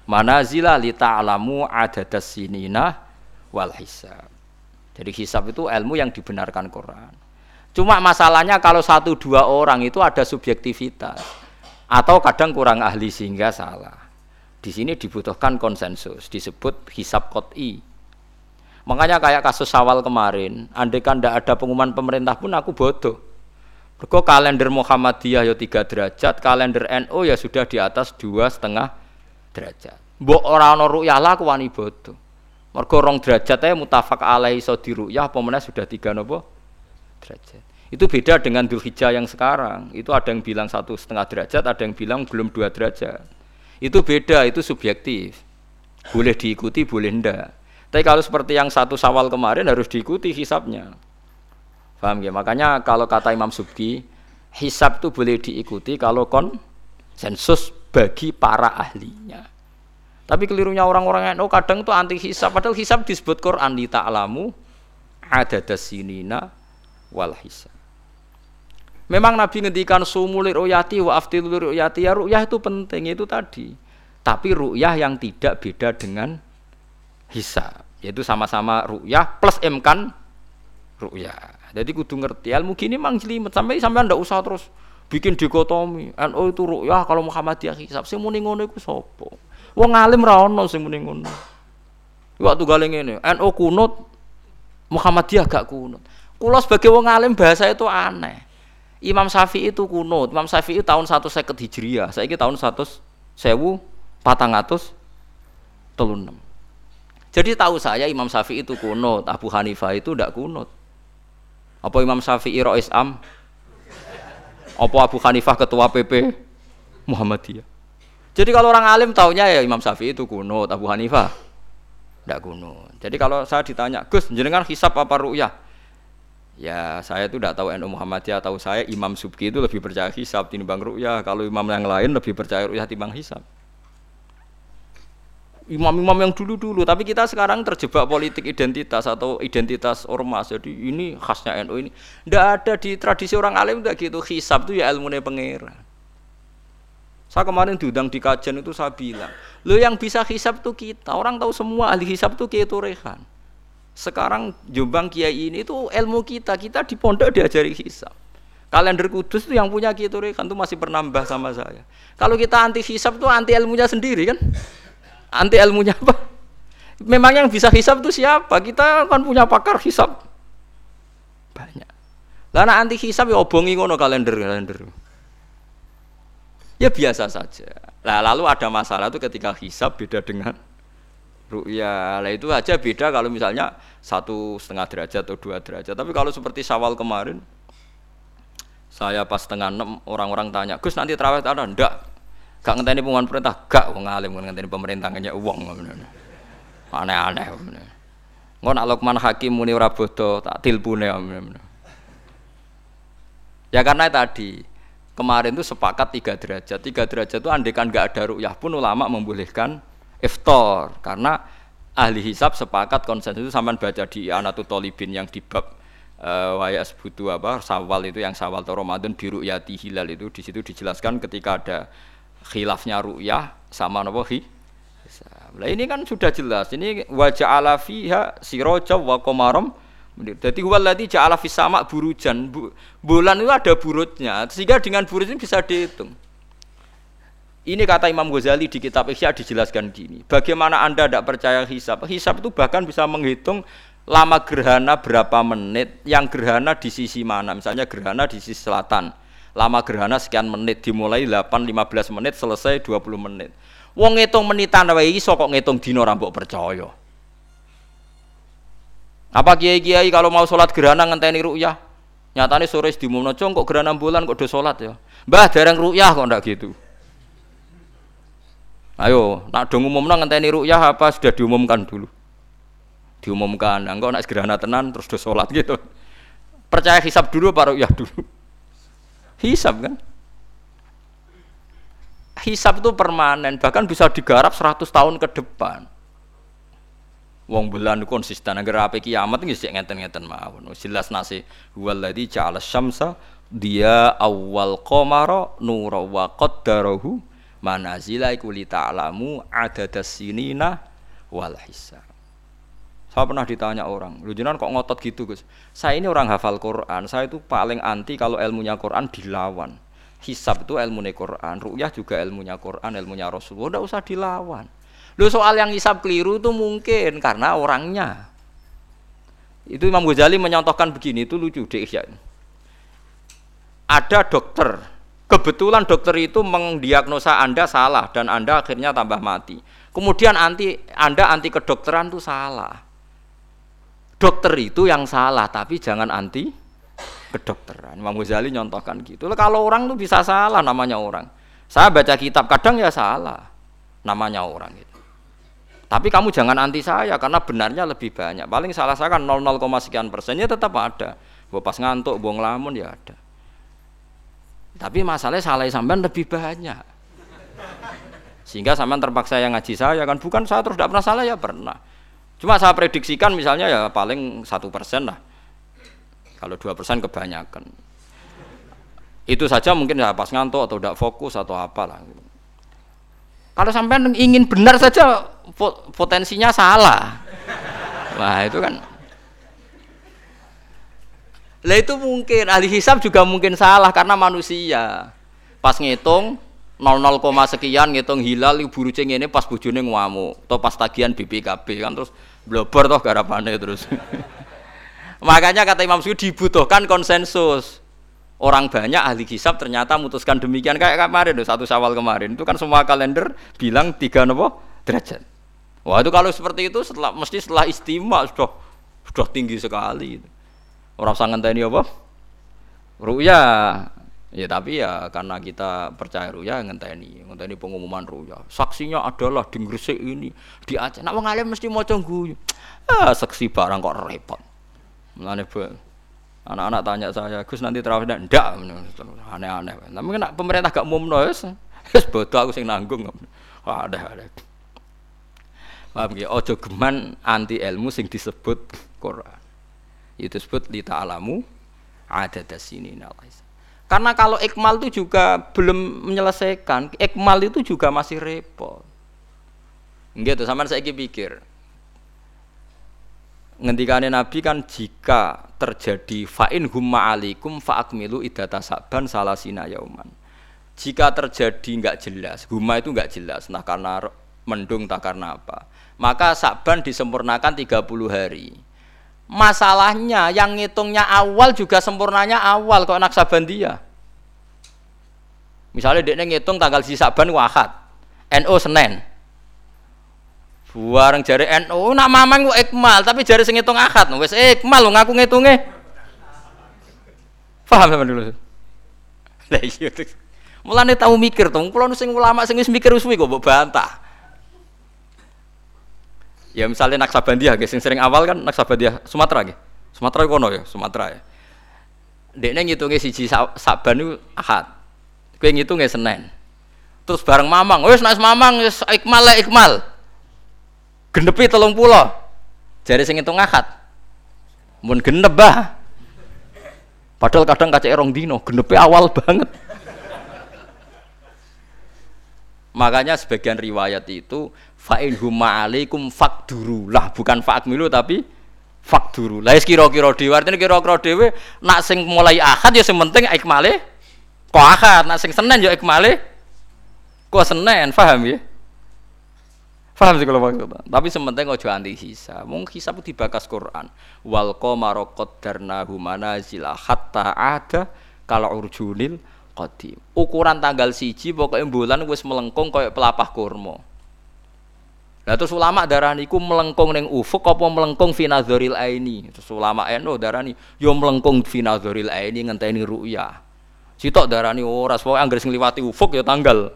manazila li ta'lamu adadas sinina wal hisab. Jadi hisab itu ilmu yang dibenarkan Quran. Cuma masalahnya kalau satu dua orang itu ada subjektivitas atau kadang kurang ahli sehingga salah. Di sini dibutuhkan konsensus, disebut hisab kot'i. Makanya kayak kasus awal kemarin, andai kan tidak ada pengumuman pemerintah pun aku bodoh. Mergo kalender Muhammadiyah ya tiga derajat, kalender NU ya sudah di atas dua setengah derajat. Mbok ora ana ru'yah lah aku wani bodoh. Mergo rong derajat ae mutafak alaihi iso diruyah apa sudah tiga nopo derajat. Itu beda dengan Dzulhijjah yang sekarang. Itu ada yang bilang satu setengah derajat, ada yang bilang belum dua derajat. Itu beda, itu subjektif. Boleh diikuti, boleh ndak. Tapi kalau seperti yang satu sawal kemarin harus diikuti hisapnya. Paham ya? Makanya kalau kata Imam Subki, hisap itu boleh diikuti kalau konsensus bagi para ahlinya. Tapi kelirunya orang-orang yang oh, kadang itu anti hisab. Padahal hisab disebut Quran di ta'lamu ada dasinina wal hisab. Memang Nabi ngendikan sumulir ruyati wa aftilur ruyati ya ruyah itu penting itu tadi. Tapi ruyah yang tidak beda dengan hisab. Yaitu sama-sama ruyah plus emkan ruyah. Jadi kudu ngerti ilmu gini mang jelimet sampai sampai ndak usah terus bikin dikotomi. NU itu ruyah kalau Muhammadiyah hisab. Sing muni ngono iku sapa? Wong alim ra ono sing muni ngono. Waktu gale ngene, NU kunut Muhammadiyah gak kunut. Kula sebagai wong alim bahasa itu aneh. Imam Syafi'i itu kunut. Imam Syafi'i tahun 150 Hijriah. Saiki tahun 100 sewu patang atus telun Jadi tahu saya Imam Syafi'i itu kunut, Abu Hanifah itu tidak kunut. Apa Imam Syafi'i Rois Am? Apa Abu Hanifah ketua PP Muhammadiyah? Jadi kalau orang alim taunya ya Imam Syafi'i itu kuno, Abu Hanifah tidak kuno. Jadi kalau saya ditanya, Gus, jenengan hisap apa ru'yah? Ya saya itu tidak tahu NU Muhammadiyah, tahu saya Imam Subki itu lebih percaya hisap timbang ru'yah. Kalau imam yang lain lebih percaya ru'yah timbang hisap. Imam-imam yang dulu-dulu, tapi kita sekarang terjebak politik identitas atau identitas ormas. Jadi ini khasnya NU ini. Tidak ada di tradisi orang alim tidak gitu. Hisap itu ya ilmunya pangeran. Saya kemarin diundang di kajian itu saya bilang, lo yang bisa hisap tuh kita. Orang tahu semua ahli hisap tuh Kiai Turehan. Sekarang Jombang Kiai ini itu ilmu kita. Kita di pondok diajari hisap. Kalender kudus itu yang punya Kiai Turehan tuh masih penambah sama saya. Kalau kita anti hisap tuh anti ilmunya sendiri kan? Anti ilmunya apa? Memang yang bisa hisap itu siapa? Kita kan punya pakar hisap. Banyak. Karena anti hisap ya obongi ngono kalender kalender. Ya biasa saja. Nah, lalu ada masalah itu ketika hisab beda dengan ru'ya. Lah itu aja beda kalau misalnya satu setengah derajat atau dua derajat. Tapi kalau seperti sawal kemarin, saya pas setengah enam orang-orang tanya, Gus nanti terawih ada? Enggak. Gak ngenteni pengumuman perintah, gak wong alim ngenteni pemerintah ngenya uang. Aneh-aneh. Nggak nak Hakim muni ora bodoh, tak tilpune. Ya karena tadi kemarin itu sepakat tiga derajat. Tiga derajat itu andekan nggak ada rukyah pun ulama membolehkan iftar karena ahli hisab sepakat konsensus itu sama baca di Anatu Tolibin yang di bab uh, waya sebutu apa sawal itu yang sawal atau Ramadan biru yati hilal itu di situ dijelaskan ketika ada khilafnya rukyah sama nopo hi Nah ini kan sudah jelas. Ini wajah ala fiha siroja wa komarom jadi waladhi ja'ala fis sama burujan. bulan itu ada burutnya, sehingga dengan burut ini bisa dihitung. Ini kata Imam Ghazali di kitab Ihya dijelaskan gini. Bagaimana Anda tidak percaya hisab? Hisab itu bahkan bisa menghitung lama gerhana berapa menit, yang gerhana di sisi mana. Misalnya gerhana di sisi selatan. Lama gerhana sekian menit, dimulai 8-15 menit, selesai 20 menit. Wong ngitung menitan wae iso kok ngitung dino rambut percaya. Apa kiai-kiai kalau mau sholat gerhana ngenteni ru'yah? Nyatanya sore di diumumno, kok gerhana bulan kok do sholat ya?" Mbah dereng ru'yah kok ndak gitu. Ayo, nak do ngumumno ngenteni ru'yah apa sudah diumumkan dulu? Diumumkan. Nah, engko nak gerhana tenan terus do sholat gitu. Percaya hisab dulu apa ru'yah dulu? Hisab kan? Hisab itu permanen, bahkan bisa digarap 100 tahun ke depan. Wong bulan konsisten agar apa kiamat nggih sik ngeten-ngeten mawon. Jelas nasi waladhi ja'ala syamsa dia awal qamara nura wa qaddarahu manazila iku li ta'lamu adadas sinina wal hisab. Saya pernah ditanya orang, lu jenengan kok ngotot gitu Gus? Saya ini orang hafal Quran, saya itu paling anti kalau ilmunya Quran dilawan. Hisab itu ilmu Quran, ru'yah juga ilmunya Quran, ilmunya Rasulullah, udah usah dilawan. Lu soal yang hisab keliru itu mungkin karena orangnya. Itu Imam Ghazali menyontohkan begini, itu lucu deh ya. Ada dokter, kebetulan dokter itu mendiagnosa Anda salah dan Anda akhirnya tambah mati. Kemudian anti Anda anti kedokteran itu salah dokter itu yang salah tapi jangan anti kedokteran. Imam Ghazali nyontohkan gitu. Kalau orang tuh bisa salah namanya orang. Saya baca kitab kadang ya salah namanya orang gitu. Tapi kamu jangan anti saya karena benarnya lebih banyak. Paling salah saya kan 0, sekian persennya tetap ada. Bawa pas ngantuk buang lamun ya ada. Tapi masalahnya salah sampean lebih banyak. Sehingga sampean terpaksa yang ngaji saya kan. Bukan saya terus tidak pernah salah ya pernah Cuma saya prediksikan misalnya ya paling satu persen lah. Kalau dua persen kebanyakan. Itu saja mungkin ya pas ngantuk atau tidak fokus atau apalah. Kalau sampai ingin benar saja potensinya salah. Wah itu kan. Lah itu mungkin ahli hisab juga mungkin salah karena manusia. Pas ngitung 00, sekian ngitung hilal ibu rucing ini pas bujune ngamuk atau pas tagihan BPKB kan terus blobor toh garapane terus. Makanya kata Imam Suyuti dibutuhkan konsensus. Orang banyak ahli hisab ternyata memutuskan demikian. Kayak kemarin satu sawal kemarin. Itu kan semua kalender bilang tiga nopo derajat. Wah itu kalau seperti itu setelah mesti setelah istimewa sudah sudah tinggi sekali. Orang sangat ini apa? Ruya Ya tapi ya karena kita percaya ruya ngenteni, ngenteni pengumuman ruya. Saksinya adalah di Gresik ini, di Aceh. Nak wong mesti maca guyu. Ah, saksi barang kok repot. Mulane anak-anak tanya saya, Gus nanti terawih ndak? Ndak, aneh-aneh. Tapi kan pemerintah gak umumno wis. Wis bodoh aku sing nanggung. Wah, ada ada. Paham ya? Ojo geman anti ilmu sing disebut Quran. Itu disebut li ta'lamu ada sini nalais. Karena kalau ikmal itu juga belum menyelesaikan, ikmal itu juga masih repot. Gitu, sama saya pikir. Ngendikane Nabi kan jika terjadi fa'in humma alikum fa'akmilu idata saban salasina yauman. Jika terjadi nggak jelas, humma itu nggak jelas, nah karena mendung tak karena apa. Maka saban disempurnakan 30 hari. Masalahnya yang ngitungnya awal juga sempurnanya awal kok anak dia. Misalnya dia ngitung tanggal si Saban wahat, NO Senin. Buareng jari NO nak mamang ku ikmal, tapi jari sing ngitung akad, wes ikmal lo ngaku ngitungnya. Paham sama dulu? Iya. Mulane tahu mikir tuh, kalau sing ulama sing mikir suwi kok bantah. Ya misalnya Naksabandia, guys, yang sering awal kan Naksabandia Sumatera, gitu. Sumatera kono ya, Sumatera ya. Dekne ngitungnya siji Saban itu Ahad. Kowe ngitungnya Senin. Terus bareng Mamang, wis nek Mamang wis ikmal lah ikmal. Genepi 30. Jare sing ngitung Ahad. Mun genep bah. Padahal kadang kaca erong dino, genepi awal banget. Makanya sebagian riwayat itu fa'in huma alaikum fakduru lah bukan fa'akmilu tapi fakduru lah kira-kira dhewe artine kira-kira dhewe nak sing mulai akad ya sing penting ikmale kok akad. Nak sing senen ya ikmale kok senen paham ya? Paham sih kalau maksud tapi sementing ojo anti hisab. Mung hisab dibakas Quran. Wal qamara qaddarnahu manazila hatta ada kalau urjunil qadim. Ukuran tanggal siji pokoknya bulan wis melengkung kayak pelapah kurma. Lah terus ulama darani iku melengkung ning ufuk apa melengkung fi nazaril aini. Terus ulama eno darani yo melengkung fi nazaril aini ngenteni ru'ya. Sitok darani ora pokoke anggere sing liwati ufuk ya tanggal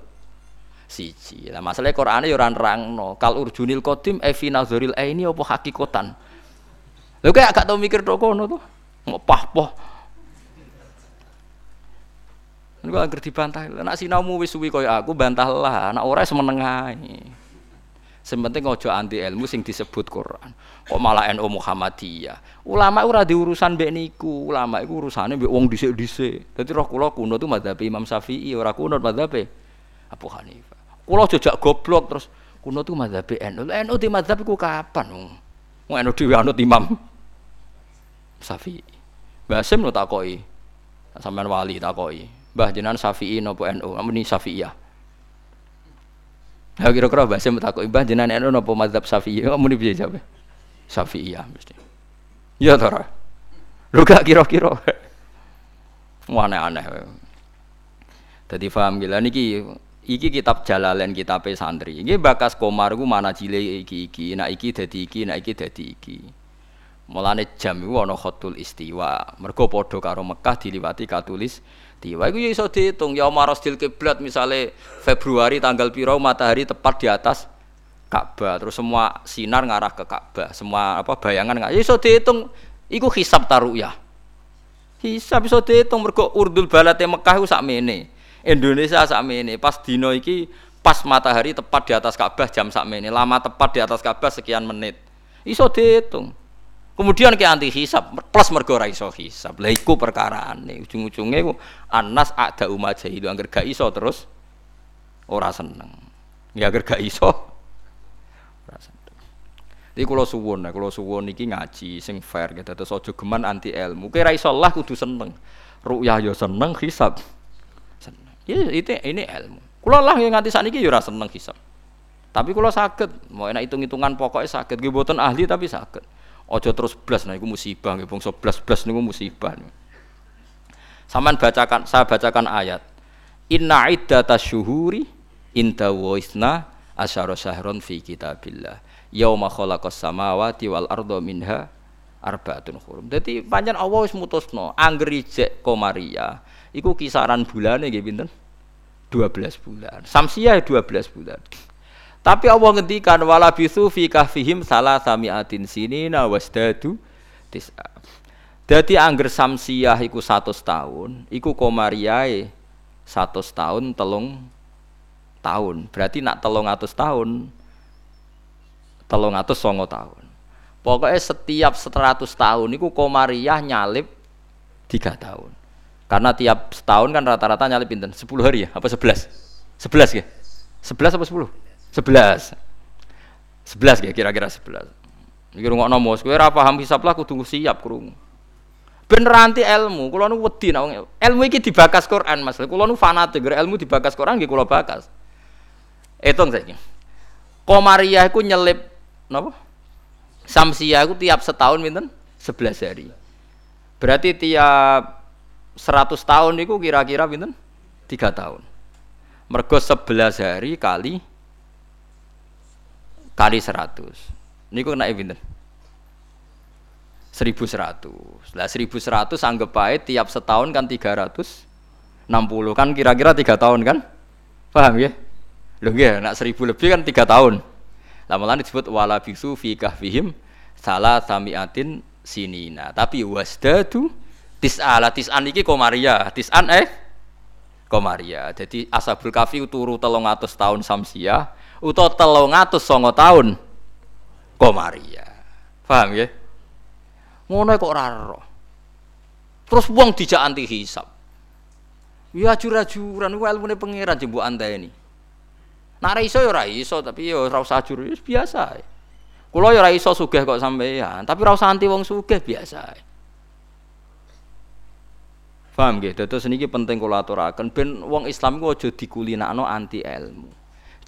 siji. Lah masalah Qur'ane yo ora nerangno. Kal urjunil qadim e fi nazaril aini apa hakikatan. Lha kayak gak tau mikir tok kono to. Ngopah-poh Niku anggere dibantah. Nek sinaumu wis suwi kaya aku bantahlah, nek ora semenengahi. Sementing ojo anti ilmu sing disebut Quran. Kok malah NU Muhammadiyah. Ulama ora diurusan mbek niku. Ulama iku urusane mbek wong dhisik-dhisik. Dadi roh kula kuno tuh madzhab Imam Syafi'i, ora kuno madzhab Abu Hanifah. Kula jejak goblok terus kuno tuh madzhab NU. NU di madzhab iku kapan? Wong anu dhewe anut Imam Syafi'i. Mbah Sim lo takoki. Sampean wali takoki. Mbah jenengan Syafi'i napa NU? Amuni Syafi'iyah. Ya kira-kira Mbah Sim takoki, Mbah jenengan NU napa mazhab Syafi'i? Amuni piye jawab? Syafi'iyah mesti. Ya to Lu gak kira-kira. Aneh-aneh. Jadi paham gila niki iki kitab Jalalain kitab santri. Iki bakas komar ku mana cile iki iki, nak iki dadi iki, nak iki dadi iki. Mulane jam iku ana khatul istiwa. Mergo padha karo Mekah diliwati katulis istiwa. Iku ya iso diitung ya marasdil kiblat misale Februari tanggal piro matahari tepat di atas Ka'bah. Terus semua sinar ngarah ke Ka'bah. Semua apa bayangan nggak ya iso diitung Iku hisab taruyah. Hisab iso diitung mergo urdul balate Mekah iku sakmene. Indonesia sakmene. Pas dino iki pas matahari tepat di atas Ka'bah jam sakmene. Lama tepat di atas Ka'bah sekian menit. Iso diitung. Kemudian ke anti hisab plus mergo iso hisab. Lah iku perkarane. Ujung-ujunge ku anas ada umat jahilu angger gak iso terus ora seneng. Ya angger gak iso Iki kula suwun, kula suwun iki ngaji sing fair gitu. Terus aja geman anti ilmu. Kira iso lah kudu seneng. Ru'yah ya seneng, hisab seneng. Ya itu ini ilmu. Kula lah yang nganti sakniki ya ora seneng hisab. Tapi kula saged, mau enak hitung-hitungan pokoknya. Nggih mboten ahli tapi saged. Aja terus blas nah iku musibah nggih bangsa blas-blas niku musibah. Saman bacakan, saya bacakan ayat. Inna iddatasyuhuri syuhuri inda wa isna asyara syahron fi kitabillah yauma khalaqas samawati wal arda minha arbaatun hurum. Dadi pancen Allah wis mutusno angger ijek komaria iku kisaran bulane nggih pinten? 12 bulan. Samsiah 12 bulan. Tapi Allah ngendikan wala bisu fi kahfihim salah samiatin sinina wasdadu tis'a. Dadi angger samsiah iku 100 tahun, iku komariae 100 tahun telung tahun. Berarti nak telung atus tahun telung atus songo tahun. Pokoknya setiap seratus tahun itu komariah nyalip tiga tahun. Karena tiap setahun kan rata-rata nyalip pinten? Sepuluh hari ya? Apa sebelas? Sebelas ya? Sebelas apa sepuluh? Sebelas. Sebelas ya kira-kira sebelas. Iki rungokno mos, kowe ora paham hisab lah kudu siap krungu. Ben ranti ilmu, kula nu wedi ilmu iki dibakas Quran Mas. Kula nu fanatik ilmu dibakas Quran nggih kula bakas. Hitung saiki. Komariah iku nyelip napa? Samsia aku tiap setahun pinten? 11 hari. Berarti tiap 100 tahun itu kira-kira pinten? 3 tahun. Mergo 11 hari kali kali 100. Niku kena pinten? 1100. Lah 1100 anggap baik tiap setahun kan 360 kan kira-kira 3 tahun kan? Paham ya? Loh nggih, nak 1000 lebih kan 3 tahun. Lamalan disebut wala bisu fi kahfihim salah samiatin sinina. Tapi wasdadu tis'ala tis'an iki komaria. Tis'an eh komaria. Jadi ashabul kafi turu atus tahun samsia utawa songo tahun komaria. Paham ya? Ngono kok ora Terus wong dijak anti hisab. Ya ajur-ajuran ku ilmune pangeran jembuk anda ini. Nak iso ya ora iso, tapi ya ora usah ajur biasa. Kulo ya ora iso sugih kok sampeyan, tapi ora usah anti wong sugih biasa. Paham nggih? Dados niki penting kula aturaken ben wong Islam ku aja dikulinakno anti ilmu.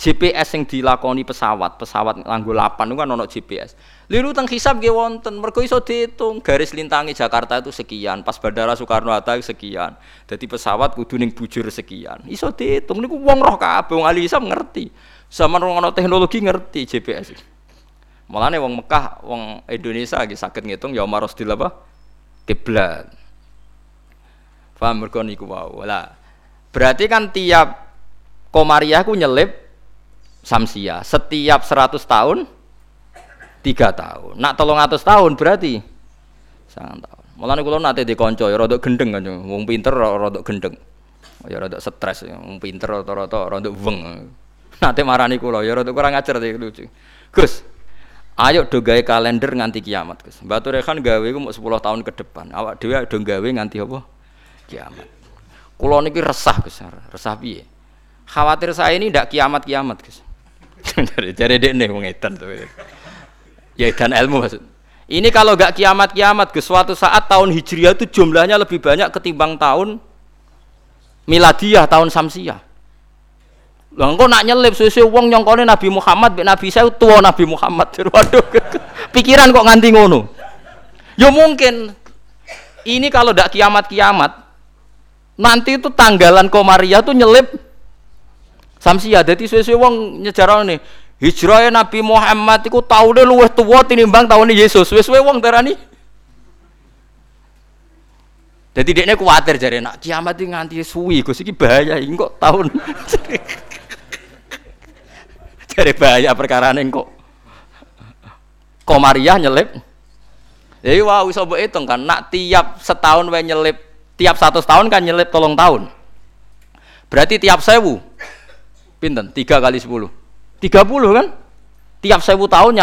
GPS yang dilakoni pesawat, pesawat nganggo lapan itu kan ono GPS. Liru teng hisab nggih wonten, mergo iso diitung garis lintangi Jakarta itu sekian, pas Bandara Soekarno Hatta sekian. Jadi pesawat kudu ning bujur sekian. Iso diitung niku wong roh kabeh, wong ahli hisab ngerti. Sama ono teknologi ngerti GPS. Mulane wong Mekah, wong Indonesia lagi sakit ngitung ya maros di apa? Kiblat. Paham mergo niku wau. Lah, berarti kan tiap komariah ku nyelip samsia. Setiap 100 tahun tiga tahun. Nak tolong atas tahun berarti? Sangat tahun. Malah kalau nanti di konco ya rodok gendeng kan wong pinter rodok gendeng. Ya rodok stres ya. Wong pinter rata-rata rodok weng. Nanti marani kulo ya rodok kurang ajar deh lucu. Gus ayo do gawe kalender nganti kiamat Gus. Batu Rehan gawe ku mau 10 tahun ke depan. Awak dhewe do gawe nganti apa? Kiamat. Kulo niki resah Gus resah piye? Khawatir saya ini ndak kiamat-kiamat Gus Dari dek nih wong edan tuh. Ya edan ilmu maksud. Ini kalau gak kiamat-kiamat, ke suatu saat tahun Hijriah itu jumlahnya lebih banyak ketimbang tahun Miladiah, tahun Samsiah. Lah engko nak nyelip suwe wong nyongkone Nabi Muhammad Nabi saya tua Nabi Muhammad. Waduh. Pikiran kok nganti ngono. Ya mungkin ini kalau ndak kiamat-kiamat nanti itu tanggalan Komariah tuh nyelip Samsia. Jadi suwe-suwe wong nyejarah nih hijrah Nabi Muhammad iku taune luwih tuwa tinimbang taune Yesus. Suwe-suwe wong darani jadi dia ini khawatir jadi nak kiamat ini nganti suwi, gus ini bahaya, ini tahun. Jadi bahaya perkara ini kok. Komariah nyelip. Jadi wah bisa buat kan, nak tiap setahun wae nyelip, tiap satu tahun kan nyelip tolong tahun. Berarti tiap sewu, pinten? Tiga kali sepuluh, tiga puluh kan? Tiap sewu tahun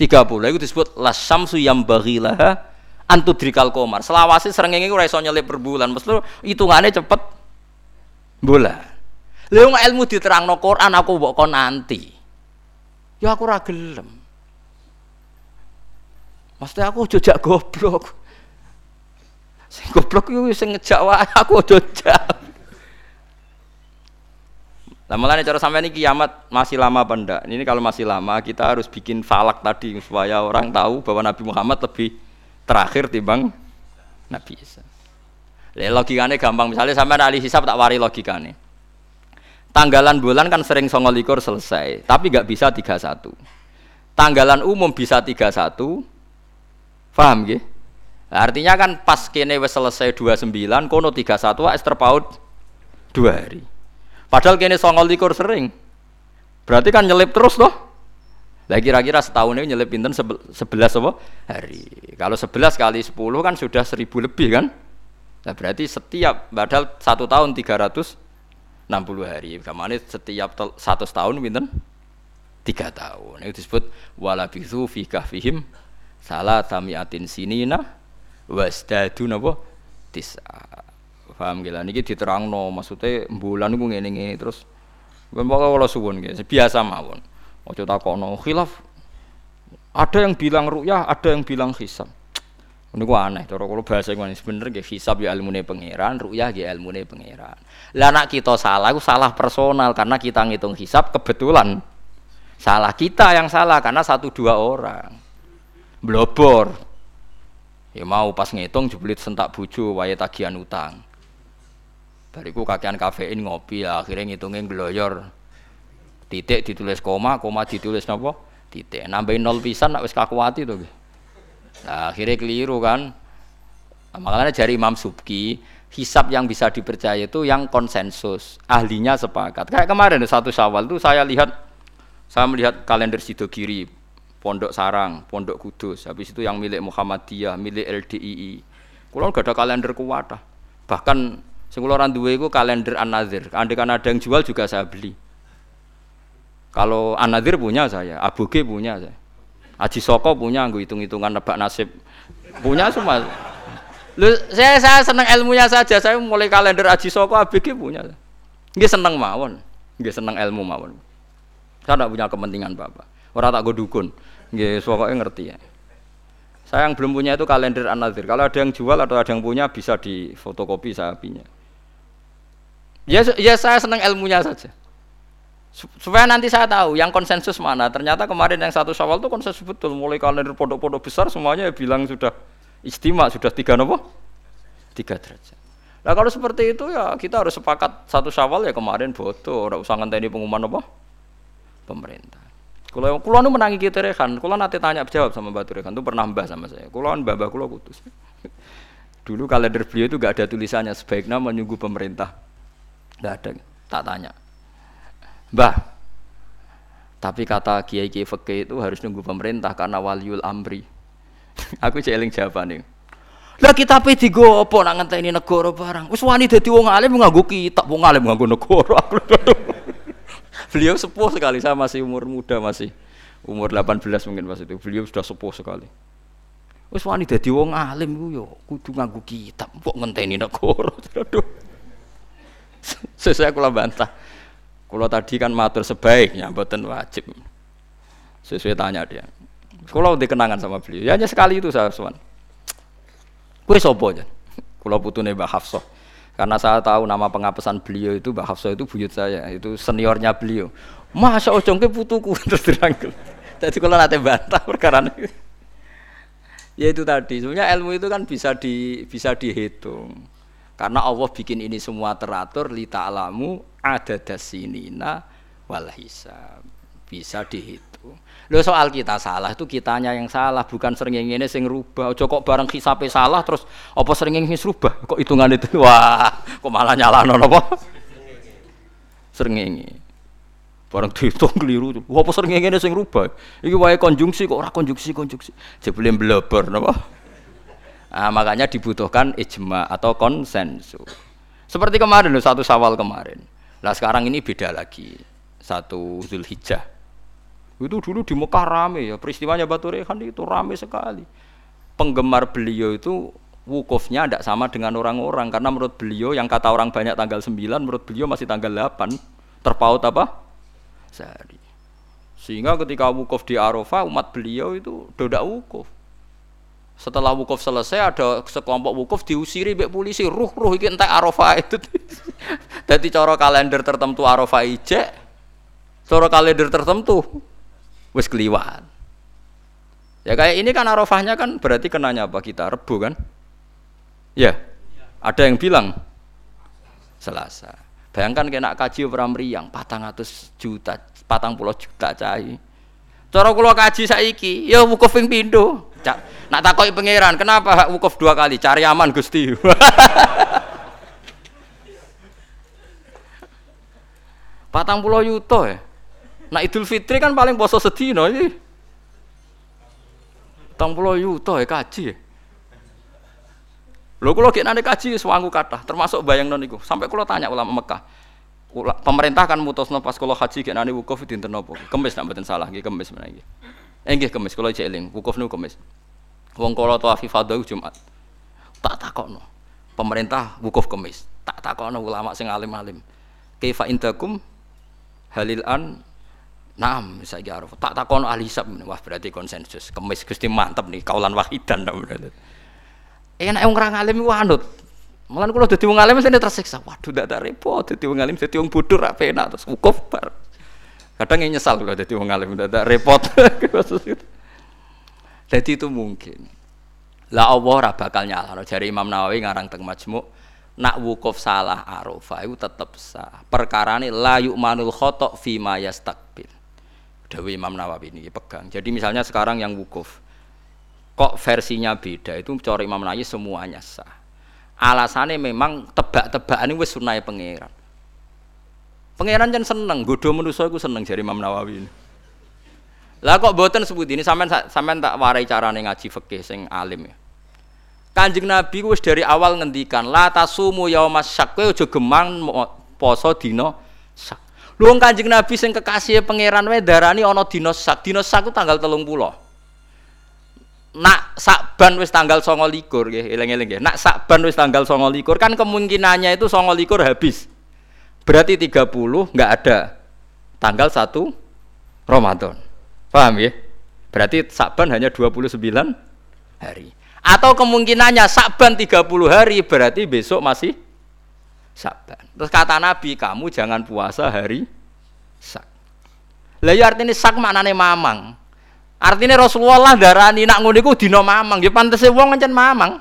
tiga puluh. Itu disebut lasam yang bagilah antudrikal komar. Selawasi serengenge ora iso nyelip per bulan. Mesti hitungannya cepet bulan. Lha ilmu diterangno Quran aku mbok kon nanti. Ya aku gelem. Mesti aku jejak goblok. Sing goblok iku sing ngejak aku jejak. Lah mulane cara sampai ini kiamat masih lama apa ndak? Ini kalau masih lama kita harus bikin falak tadi supaya orang tahu bahwa Nabi Muhammad lebih terakhir timbang Nabi Isa. Logikanya gampang misalnya sampai ahli hisab tak wari logikanya Tanggalan bulan kan sering songolikur selesai, tapi nggak bisa 31. Tanggalan umum bisa 31. Paham gak? Nah, artinya kan pas kene wis selesai 29, kono 31 wis terpaut 2 hari. Padahal kene songolikur sering. Berarti kan nyelip terus loh. Lah kira-kira setahun ini nyelip pinten 11 apa? hari. Kalau 11 kali 10 kan sudah 1000 lebih kan? Nah, berarti setiap padahal satu tahun 300 60 hari. Kamane setiap satu tahun pinten? Tiga tahun. Itu disebut walabisu fi kahfihim salah tamiatin sinina wasdadu napa tisa. Paham gila niki diterangno maksudnya bulan niku ngene ngene terus Bapak kalau suwun gitu, biasa mawon. Ojo takono khilaf. Ada yang bilang ru'yah, ada yang bilang hisab. Ini gua aneh, cara kalau bahasa gua sebenarnya gak hisab ya ilmu pangeran, ru'yah ya ilmu pangeran. Lah nak kita salah, itu salah personal karena kita ngitung hisab kebetulan salah kita yang salah karena satu dua orang blobor. Ya mau pas ngitung jeblit sentak buju, waya tagihan utang. Bariku kakean kafein ngopi ya, akhirnya ngitungin gloyor. Titik ditulis koma, koma ditulis napa? Titik. Nambahin nol pisan nak wis kakuati tuh. Nah, akhirnya keliru kan. Nah, makanya dari Imam Subki, hisap yang bisa dipercaya itu yang konsensus, ahlinya sepakat. Kayak kemarin satu Syawal itu saya lihat saya melihat kalender Sidogiri, Pondok Sarang, Pondok Kudus, habis itu yang milik Muhammadiyah, milik LDII. Kulo gak ada kalender kuwata. Bahkan sing kula dua itu kalender An-Nadzir. Andai kan ada yang jual juga saya beli. Kalau An-Nadzir punya saya, Abuge punya saya. Aji Soko punya gue hitung-hitungan nebak nasib. Punya semua. Lu, saya saya senang ilmunya saja. Saya mulai kalender Aji Soko ABG punya. Nggih seneng mawon. Nggih seneng ilmu mawon. Saya tidak punya kepentingan Bapak. Orang tak gue dukun. Nggih pokoknya ngerti ya. Saya yang belum punya itu kalender an -Nazir. Kalau ada yang jual atau ada yang punya bisa di fotokopi saya punya. Ya, ya saya senang ilmunya saja supaya nanti saya tahu yang konsensus mana. Ternyata kemarin yang satu Syawal itu konsensus betul. Mulai kalender pondok-pondok besar semuanya bilang sudah istimewa, sudah tiga nopo, tiga derajat. Nah kalau seperti itu ya kita harus sepakat satu Syawal ya kemarin foto, ora usah ngenteni pengumuman apa pemerintah. Kalau kulo nu menangi kita rekan, kulo nanti tanya jawab sama Batu Rekan itu pernah mbah sama saya. Kulo mbah kulo kutus. Dulu kalender beliau itu gak ada tulisannya sebaiknya menunggu pemerintah. Gak ada, tak tanya. Mbah, tapi kata kiai kiai fakih itu harus nunggu pemerintah karena waliul amri. Aku celing jawabannya. Lah kita pe digo apa nak ngenteni negara barang. Wis wani dadi wong alim nganggo kitab, wong alim nganggo negara. Beliau sepuh sekali, saya masih umur muda masih umur 18 mungkin pas itu. Beliau sudah sepuh sekali. Wis wani dadi wong alim ku yo kudu nganggo kitab, kok ngenteni negara. Saya kula bantah. Kalau tadi kan matur sebaiknya, buatan wajib. Sesuai tanya dia. Kalau udah kenangan sama beliau, ya hanya sekali itu saya Usman. Kue sopo aja. Kalau putune Mbak Hafsah. Karena saya tahu nama pengapesan beliau itu Mbak Hafsah itu buyut saya, itu seniornya beliau. Masa ojongke putuku terus dirangkul. Jadi kalau nanti bantah perkara. Ya itu tadi, sebenarnya ilmu itu kan bisa di bisa dihitung. Karena Allah bikin ini semua teratur li ta'lamu ada dasinina wal hisab. Bisa dihitung. Lo soal kita salah itu kitanya yang salah, bukan sering ini sing rubah. Ojo kok bareng hisabe salah terus apa sering ini rubah? Kok hitungan itu wah, kok malah nyalahno apa? Sering ini. Barang dihitung keliru. Apa sering ngene sing rubah? Iki wae konjungsi kok ora konjungsi konjungsi. Jebule bleber napa? Nah, makanya dibutuhkan ijma atau konsensus. Seperti kemarin satu sawal kemarin. Nah sekarang ini beda lagi. Satu Zulhijjah. Itu dulu di Mekah rame ya. Peristiwanya Batu Rehan itu rame sekali. Penggemar beliau itu wukufnya tidak sama dengan orang-orang. Karena menurut beliau yang kata orang banyak tanggal 9, menurut beliau masih tanggal 8. Terpaut apa? sehari. Sehingga ketika wukuf di Arafah umat beliau itu dodak wukuf. Setelah wukuf selesai ada sekelompok wukuf diusiri bek polisi ruh ruh iki entek Arafah itu. Jadi cara kalender tertentu Arafah ijek, cara kalender tertentu wis keliwat. Ya kayak ini kan Arafahnya kan berarti kenanya apa kita Rebu kan? Ya. Ada yang bilang Selasa. Bayangkan kena kaji orang meriang, patang atus juta, patang puluh juta cai. Cara kulo kaji saiki, ya wukuf ping pindho. Nak takoki pangeran, kenapa wukuf dua kali? Cari aman Gusti. patang puluh juta ya. Nak Idul Fitri kan paling poso sedino iki. Patang puluh juta ya kaji. Ya. Lho kula gek nane kaji sewangu kathah, termasuk bayang non iku. Sampai kula tanya ulama Mekah. Ula, pemerintah kan mutusno pas kula haji gek nane wukuf dinten napa? Kemis nak mboten salah nggih kemis menawa nggih. Eh nggih kemis kula eling, wukuf niku kemis. Wong kala tawaf ifadah Jumat. Tak takokno. Pemerintah wukuf kemis. Tak takokno ulama sing alim-alim. Kaifa indakum halil an Naam, saiki arep. Tak takon ahli hisab. Wah, berarti konsensus. Kemis Gusti mantep nih, kaulan wahidan berarti. Enak wong ora ngalim iku anut. Malah kula dadi wong alim sing tersiksa. Waduh ndak tak repot dadi wong alim dadi wong bodoh ra penak terus wukuf bar. Kadang nyesal kula dadi wong alim tak repot. Jadi itu mungkin. Lah Allah ora bakal nyalahno jari Imam Nawawi ngarang teng Majmu' nak wukuf salah Arafah itu tetap sah. Ini la yu'manul khotok fi ma yastakbil. Dawi Imam Nawawi ini pegang. Jadi misalnya sekarang yang wukuf kok versinya beda itu cara Imam Nawawi semuanya sah alasannya memang tebak-tebakan ini sunai pangeran pangeran kan seneng godo manusia itu seneng dari Imam Nawawi ini. Lah kok boten sebut ini sampean sampean tak warai carane ngaji fikih sing alim ya. Kanjeng Nabi wis dari awal ngendikan la tasumu yaumas syak kowe aja gemang poso dina sak. Lu Kanjeng Nabi sing kekasih pangeran wae darani ana dina sak. Dina sak ku tanggal 30 nak sakban wis tanggal songo likur ya eling-eling ya nak sakban wis tanggal songo likur kan kemungkinannya itu songo likur habis berarti 30 nggak ada. Tanggal 1 Ramadan. Paham ya? Berarti sakban hanya 29 hari. Atau kemungkinannya sakban 30 hari berarti besok masih sakban terus kata Nabi kamu jangan puasa hari sak lah ya artinya sak maknanya mamang. Artinya Rasulullah darani nak ngono iku dina mamang, ya pantese wong ngancen mamang.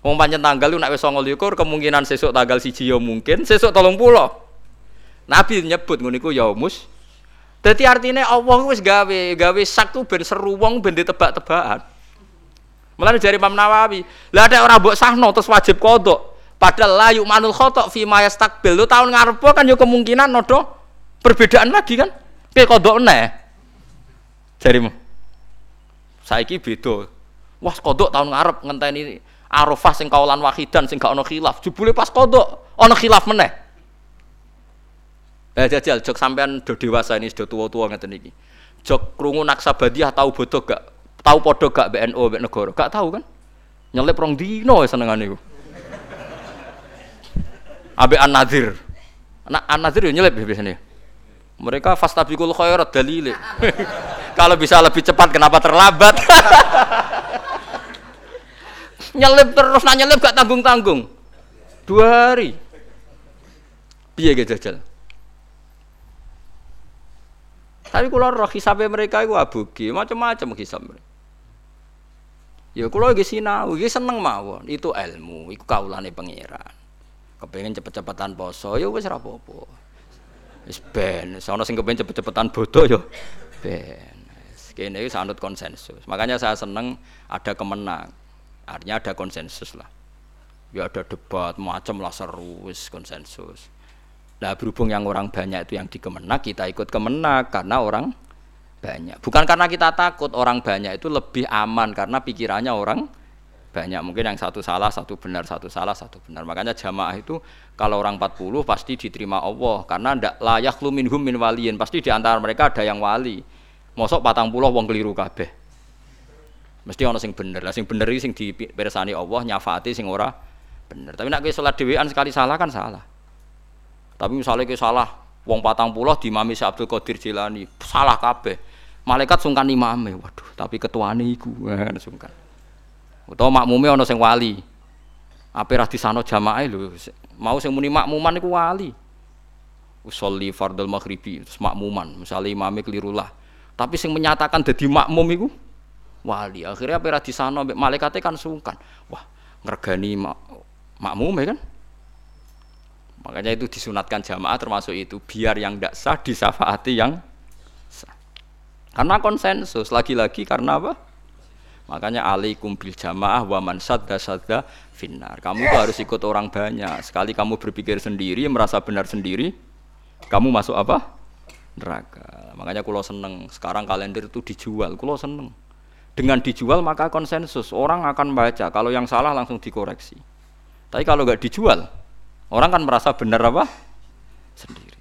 Wong pancen tanggal nak wis 29 kemungkinan sesuk tanggal siji ya mungkin, sesuk 30. Nabi nyebut ngono iku yaumus. Dadi artinya Allah wis gawe, gawe sak tu ben seru wong ben ditebak-tebakan. Mulane jari Imam Nawawi, lah ada orang mbok sahno terus wajib kodok. Padahal la manul khotok fi ma yastakbil. Lu tahun ngarep kan yo kemungkinan nodo perbedaan lagi kan. Kayak kodok neh. Jarimu. Saiki beda. Wah, kodok tahun ngarep ngenteni Arafah sing kaulan wahidan sing gak ono khilaf. Jebule pas kodok ono khilaf meneh. Eh jajal jok sampean do dewasa ini sudah tua-tua ngeten iki. Jok krungu naksabadiah tahu bodoh gak? Tahu podo gak BNO mbek negara? Gak tahu kan? Nyelip rong dino senengane iku. Abe An-Nadir. Nah, An-Nadir yo nyelip biasanya. Mereka fastabikul khairat dalile. Kalau bisa lebih cepat kenapa terlambat? nyelip terus nanya nyelip gak tanggung-tanggung. Dua hari. Piye gitu jajal? Tapi kalau roh hisabnya mereka itu abugi, macam-macam hisab mereka. Ya kalau lagi sinau, lagi seneng mawon, itu ilmu, itu kaulane pangeran. Kepengen cepet-cepetan poso, ya wis rapopo. Wis ben, sono sing kepengen cepet-cepetan bodoh ya ben. Kene iki sanut konsensus. Makanya saya seneng ada kemenang. Artinya ada konsensus lah. Ya ada debat macam lah seru konsensus. Nah berhubung yang orang banyak itu yang dikemenak, kita ikut kemenak karena orang banyak. Bukan karena kita takut orang banyak itu lebih aman karena pikirannya orang banyak. Mungkin yang satu salah, satu benar, satu salah, satu benar. Makanya jamaah itu kalau orang 40 pasti diterima Allah karena ndak layak lu minhum min. Pasti di antara mereka ada yang wali. Mosok patang puluh wong keliru kabeh. Mesti ana sing bener. Lah sing bener iki sing dipirsani Allah nyafaati sing ora bener. Tapi nek kowe salat dhewean sekali salah kan salah. Tapi misalnya ke salah, wong patang pulau di mami si Abdul Qadir Jilani, salah kabeh. Malaikat sungkan imame, waduh, tapi ketuane iku, kan sungkan. Utawa makmume ana sing wali. Ape ra disano jamaah lho, mau sing muni makmuman iku wali. Usolli fardul maghribi, terus makmuman, misalnya imame keliru lah. Tapi sing menyatakan jadi makmum iku wali. Akhirnya ape ra disano malaikate kan sungkan. Wah, ngergani mak makmume kan? Makanya itu disunatkan jamaah termasuk itu biar yang tidak sah disafaati yang sah. Karena konsensus lagi-lagi karena apa? Makanya alaikum bil jamaah wa man sadda sadda finnar. Kamu tuh harus ikut orang banyak. Sekali kamu berpikir sendiri, merasa benar sendiri, kamu masuk apa? Neraka. Makanya kulo seneng. Sekarang kalender itu dijual. Kulo seneng. Dengan dijual maka konsensus. Orang akan baca. Kalau yang salah langsung dikoreksi. Tapi kalau nggak dijual, Orang kan merasa benar apa? Sendiri.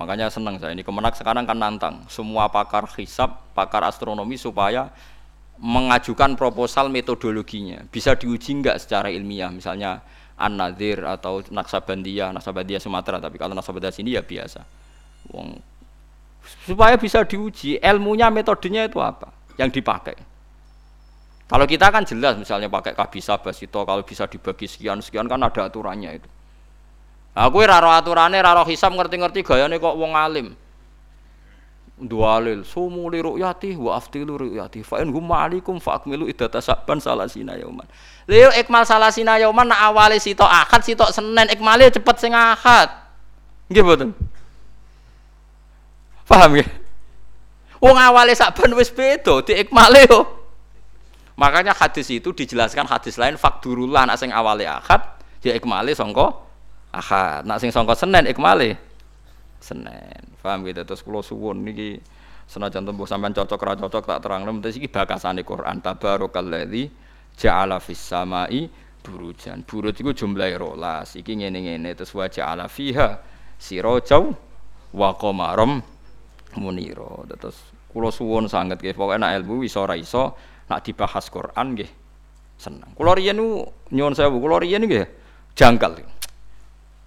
Makanya senang saya ini kemenak sekarang kan nantang semua pakar hisap, pakar astronomi supaya mengajukan proposal metodologinya bisa diuji enggak secara ilmiah misalnya An-Nadir atau Naksabandia, Naksabandia Sumatera tapi kalau Naksabandia sini ya biasa. Supaya bisa diuji ilmunya metodenya itu apa yang dipakai. Kalau kita kan jelas misalnya pakai kabisa basito kalau bisa dibagi sekian sekian kan ada aturannya itu. Aku raro aturannya raro hisam ngerti-ngerti gayane kok wong alim. Dualil sumu li ru'yati wa aftilu ru'yati fa in hum alaikum fa akmilu idata saban salasina yauman. Leo ikmal salasina yauman nak awale sitok akad sitok Senin ikmale cepet sing akad. Nggih mboten? Paham nggih? Wong awale saban wis beda di ikmale yo. Makanya hadis itu dijelaskan hadis lain fakdurullah nak sing awale akad ya ikmale sangka akad. Nak sing sangka Senin ikmale Senin. Paham gitu terus kula suwun niki senajan tembuh sampean cocok ra cocok tak terang terus iki bakasane Quran tabarakalladzi ja'ala fis samai burujan. Buruj iku jumlahe rolas. Iki ngene-ngene terus wa ja'ala fiha sirajau wa munira. Terus kula suwun sanget nggih pokoke nek ilmu iso ra iso nak dibahas Quran nggih seneng. Kula riyen nyuwun sewu, kula riyen nggih jangkal.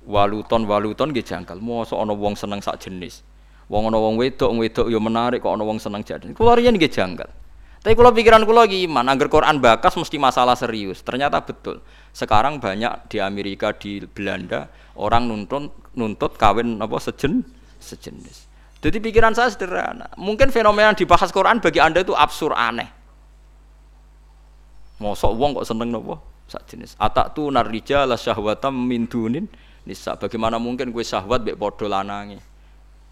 Waluton waluton nggih jangkal. Mosok ana wong seneng sak jenis. Wong ana wong wedok wedok ya menarik kok ana wong seneng jadi. Kula riyen nggih jangkal. Tapi kalau pikiran kula lagi iman, angger Quran bakas mesti masalah serius. Ternyata betul. Sekarang banyak di Amerika, di Belanda orang nuntut nuntut kawin apa sejen sejenis. Jadi pikiran saya sederhana. Mungkin fenomena yang dibahas Quran bagi anda itu absurd aneh. Mosok wong kok seneng nopo? Sak jenis. Atak tu narija la syahwatam min dunin nisa. Bagaimana mungkin gue syahwat mbek padha lanange?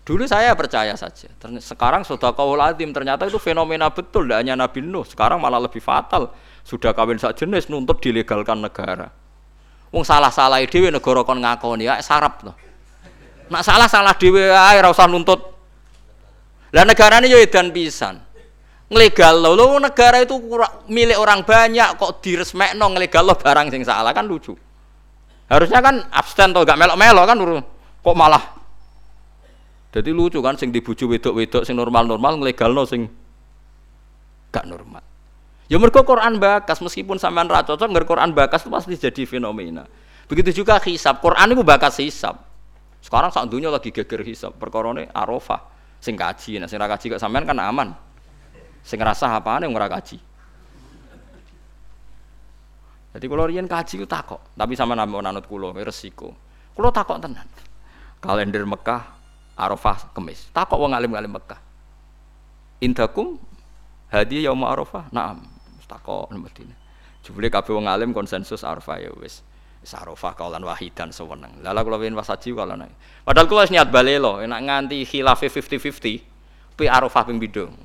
Dulu saya percaya saja. Sekarang sudah kau latim ternyata itu fenomena betul. Tidak hanya Nabi Nuh. Sekarang malah lebih fatal. Sudah kawin sak jenis nuntut dilegalkan negara. Wong salah-salah dhewe negara kon ngakoni ya sarap loh. Nak salah salah dhewe ae ora nuntut. Lah negarane yo edan pisan. Nglegal lo, lo negara itu milik orang banyak kok diresmekno nglegal lo barang sing salah? Kan lucu. Harusnya kan abstain tuh gak melok-melok kan kok malah? Jadi lucu kan sing dibuju wedok-wedok sing normal-normal nglegal lo sing gak normal. Ya mereka Quran bakas meskipun sampean ra cocok nggak Quran bakas itu pasti jadi fenomena. Begitu juga hisab. Quran itu bakas hisab. Sekarang saat dunia lagi geger hisab. Perkorone arafah Sing kaji, nah sing kaji kok sampean kan aman. Sing ngrasah apane ora kaji. Jadi kalau rian kaji itu takok, tapi sama nama nanut kulo resiko. Kulo takok tenan. Kalender Mekah, Arafah, Kemis. Takok wong alim-alim Mekah. Indakum hadiah yaum Arafah. Naam. Takok Madinah. Jebule kabeh wong alim konsensus Arafah ya wis. Arafah kaulan wahidan sewenang. Lala kula pengen wasaji kalau nang. Padahal kula niat balelo, enak nganti khilafe 50-50. Pi Arafah ping bidung.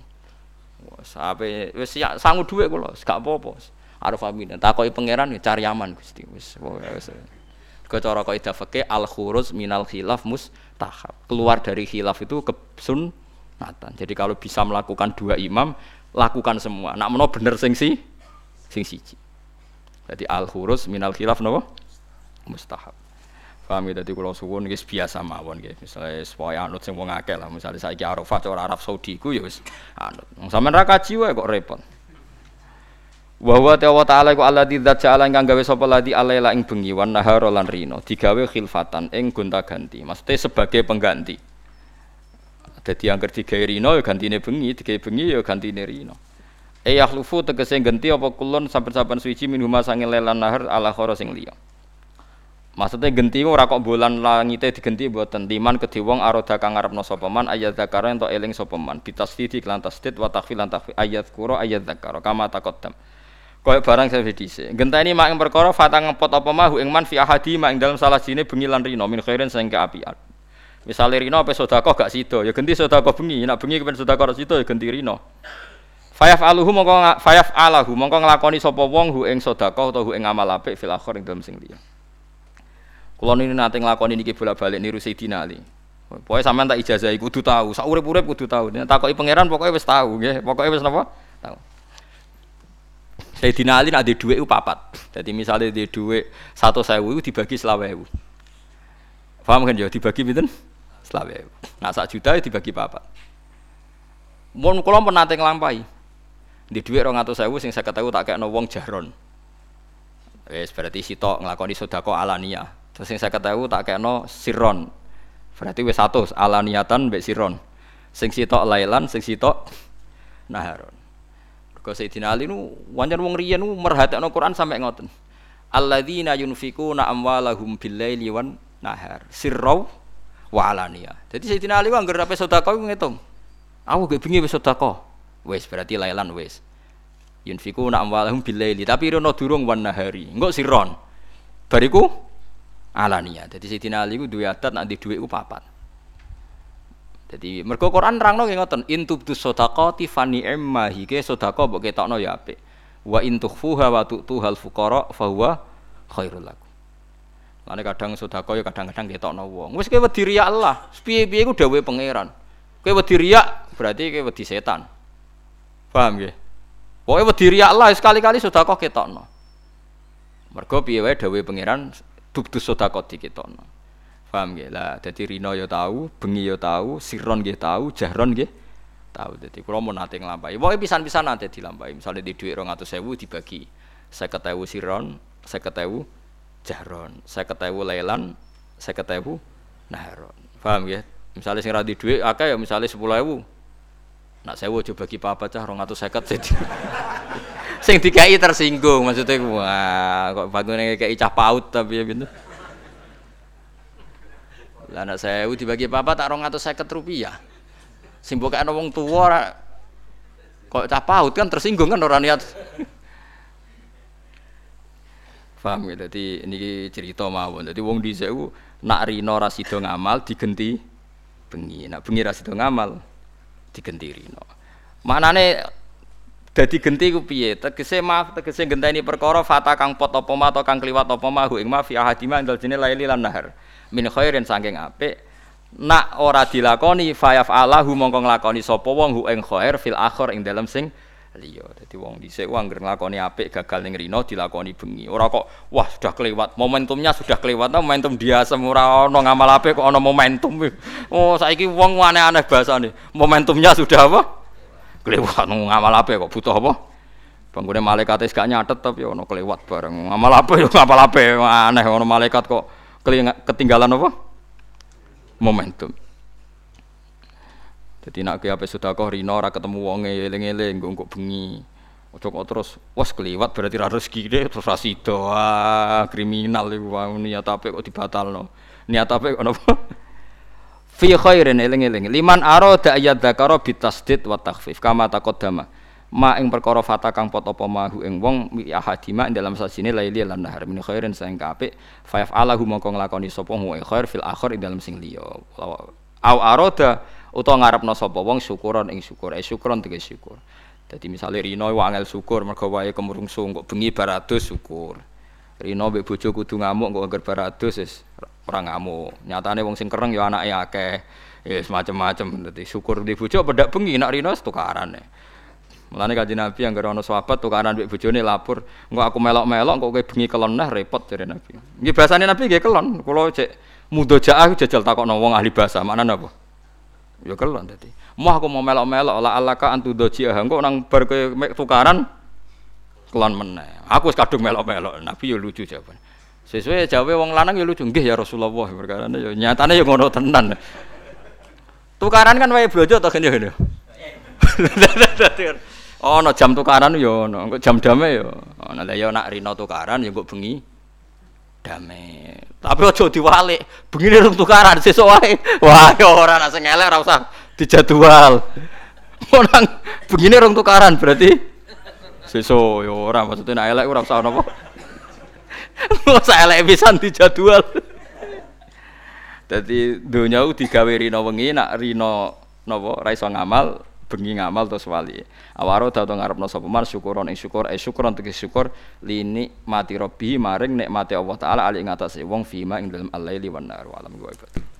Wes ya sangu dhuwit kula, gak apa-apa. Arif amin. Takoki pangeran cari aman Gusti. Wis wis. Kau cara kaidah fikih al khuruz minal khilaf mustahab. Keluar dari khilaf itu kesunatan. Jadi kalau bisa melakukan dua imam, lakukan semua. Nak meno bener sing si. Jadi al khuruz minal khilaf napa? Mustahab. Paham ya dadi kula suwun guys biasa mawon nggih. Misale supaya anut sing wong akeh lah. Misale saiki Arafah cara Arab Saudi ku ya anut. Sampeyan ra kaji wae kok repot. Wa huwa ta'ala ta'ala iku alladzi dzat ja'ala ingkang gawe sapa ladi alaila ing bengi wan nahar lan rino digawe khilfatan ing gonta-ganti. Maksudnya sebagai pengganti. Dadi angger digawe rino ya gantine bengi, digawe bengi ya gantine rino. E yakhlufu tegese ganti apa kulun saben-saben suci minhuma sange lelan nahar ala khara sing liya. Maksudnya genti ora kok bulan langite digenti mboten timan kedhe wong aroda kang ngarepno sapa man ayat zakara ento eling sapa man bitasdid lan tasdid wa takhfil lan takhfil ayat kuro ayat zakara kama taqaddam. Kaya barang saya dhisik. Genteni mak ing perkara fatang ngepot apa mahu ing man fi ahadi mak ing dalam salah sini bengi lan rino min khairin sing keapian. Misale rino apa sedekah gak sida, ya genti sedekah bengi, nek bengi kepen sedekah sida ya genti rino. Fayaf aluhu mongko fayaf alahu mongko nglakoni sapa wong hu ing sedekah utawa hu ing amal apik fil akhir ing dalam sing liya. Kula niki nate nglakoni niki bolak-balik niru Sayyidina Ali. Pokoke sampean tak ijazahi kudu tahu, sak urip-urip kudu tahu. Nek takoki pangeran pokoke wis tahu nggih, pokoke wis napa? Tahu. Sayyidina Ali di duit itu papat. Jadi misalnya di sewu itu dibagi selawewu. Paham kan ya? Dibagi bintang selawewu. Nah sak juta itu dibagi papat. Mun kula pun nate nglampahi. Di atau sewu sing saya ketahui tak kayak wong jaron. Wes berarti sitok ngelakoni sodako alania. Terus sing saya ketahui tak no siron. Berarti wes satu alaniatan mbek siron. Sing sitok lailan, sing sitok naharon. Mergo Sayyidina Ali nu wancen wong riyen nu merhatekno Quran sampai ngoten. Alladzina yunfikuna amwalahum billaili wan nahar sirraw wa alaniya. Jadi Sayyidina Ali anggere ape sedekah iku ngitung. Aku gak bengi wis sedekah. Wis berarti lailan wis. Yunfikuna amwalahum billaili tapi rono durung wan nahari. Engko sirron. Bariku alaniya. Jadi Sayyidina Ali ku duwe adat duwe ku papat. Jadi mergo Quran nerangno nggih ngoten, in tubdu shadaqati fa ni'ma hike sedekah mbok ketokno ya apik. Wa in tukhfuha wa tu'tuhal fuqara fa huwa khairul lakum. Lane kadang sedekah ya kadang-kadang ketokno wong. Wis kowe wedi riya Allah, piye-piye ku dawuhe pangeran. Kowe wedi berarti kowe wedi setan. Paham nggih? Pokoke wedi Allah sekali-kali sedekah ketokno. Mergo piye wae dawuhe pangeran tubdu sedekah diketokno. Paham nggih? Lah dadi rino ya tahu, bengi ya tahu, siron nggih tahu, jahron nggih tahu. Dadi kula mau nate nglampahi. Pokoke pisan-pisan nate dilampahi. Misale di dhuwit 200.000 dibagi 50.000 siron, 50.000 jahron, 50.000 lelan, 50.000 nahron. Paham nggih? Misalnya sing di dhuwit akeh ya misale 10.000. Nak sewu aja bagi papa cah 250 jadi. Sing dikai tersinggung maksudnya wah kok bangune kayak cah paut tapi ya gitu. Lah anak saya dibagi papa tak rong atau seket rupiah. Simbol kayak wong tua kok cah paut kan tersinggung kan orang niat. Paham ya, jadi ini cerita mawon. Jadi wong di sewu nak rino rasido ngamal digenti bengi, nak bengi rasido ngamal digenti rino. Mana nih dadi genti ku piye? Tegese maaf, tegese genteni perkara fata kang pot apa atau kang kliwat apa ma ing ma fi ahadima indal jene laili lan nahar. Min khairin saking apik. Nak ora dilakoni fayaf alahu mongko nglakoni sapa wong hu ing khair fil akhir ing dalem sing liya. Dadi wong dhisik wong anggere nglakoni apik gagal ning rino dilakoni bengi. Ora kok wah sudah kelewat momentumnya sudah kelewat momentum dia semua ana ngamal apik kok ana momentum. Oh saiki wong aneh-aneh bahasane. Momentumnya sudah apa kelewat ngamal apik kok butuh apa bangunnya malaikat gak nyatet tapi ono kelewat bareng ngamal apik ngamal apik aneh ono malaikat kok ketinggalan apa? Momentum. Dadi nek kowe ape sedekah rino ora ketemu wonge eling-eling engko bengi. Ojo kok terus wes keliwat berarti ra rezekine terus ra sida. Ah, kriminal iku niat apik kok dibatalno. Niat apik kok napa? Fi khairin eling-eling. Liman arada ayat dzakara bitasdid wa takhfif kama taqaddama. Ma ing perkara fata kang pot apa mahu ing wong wi ahadima ing dalam sasine laili lan nahar min khairin sing kapik fa yaf'alahu mongko nglakoni sapa wa khair fil akhir ing dalam sing liya. Au arada utawa ngarepno sapa wong syukuran ing syukur. Eh syukuran tegese syukur. Dadi misale Rino wangel syukur mergo wae kemrungsung kok bengi baratus syukur. Rino mbek bojo kudu ngamuk kok anggar baratus ora ngamuk. Nyatane wong sing kereng ya anake akeh. Ya semacam-macam dadi syukur di bojo pedak bengi nak Rino tukaran. Mulane kanjeng Nabi yang ana sahabat tukaran mbek bojone lapor, engko aku melok-melok kok kowe bengi kelon nah repot jare Nabi. Nggih bahasane Nabi nggih kelon. Kula cek mudojaah jajal takokno wong ahli bahasa, maknane apa? Ya kelon dadi. Mau aku mau melok-melok la alaka antu doji engko nang bar kowe tukaran kelon meneh. Aku wis kadung melok-melok. Nabi ya lucu jawaban. Sesuai jawabe wong lanang ya lucu nggih ya Rasulullah perkara ya nyatane ya ngono tenan. Tukaran kan wae blojo to kene ngene. Ono jam tukaran ya ono, jam dame ya. Ono lha ya nak rino tukaran ya kok bengi dame. Tapi aja diwalik, begini rung tukaran sesuk wae. Wah, ya ora nak sing elek ora usah dijadwal. Orang begini rung tukaran berarti sesuk ya ora maksudnya nak elek ora usah napa. Ora elek pisan dijadwal. Dadi donya digawe rino wengi nak rino napa ra iso ngamal bengi ngamal terus wali. Awaro dadi ngarepno sapa man syukuron ing syukur eh syukuron tegese syukur lini mati robbi maring nikmate Allah taala ali ing atase wong fima ing dalem al-laili wan nar alam ghaib.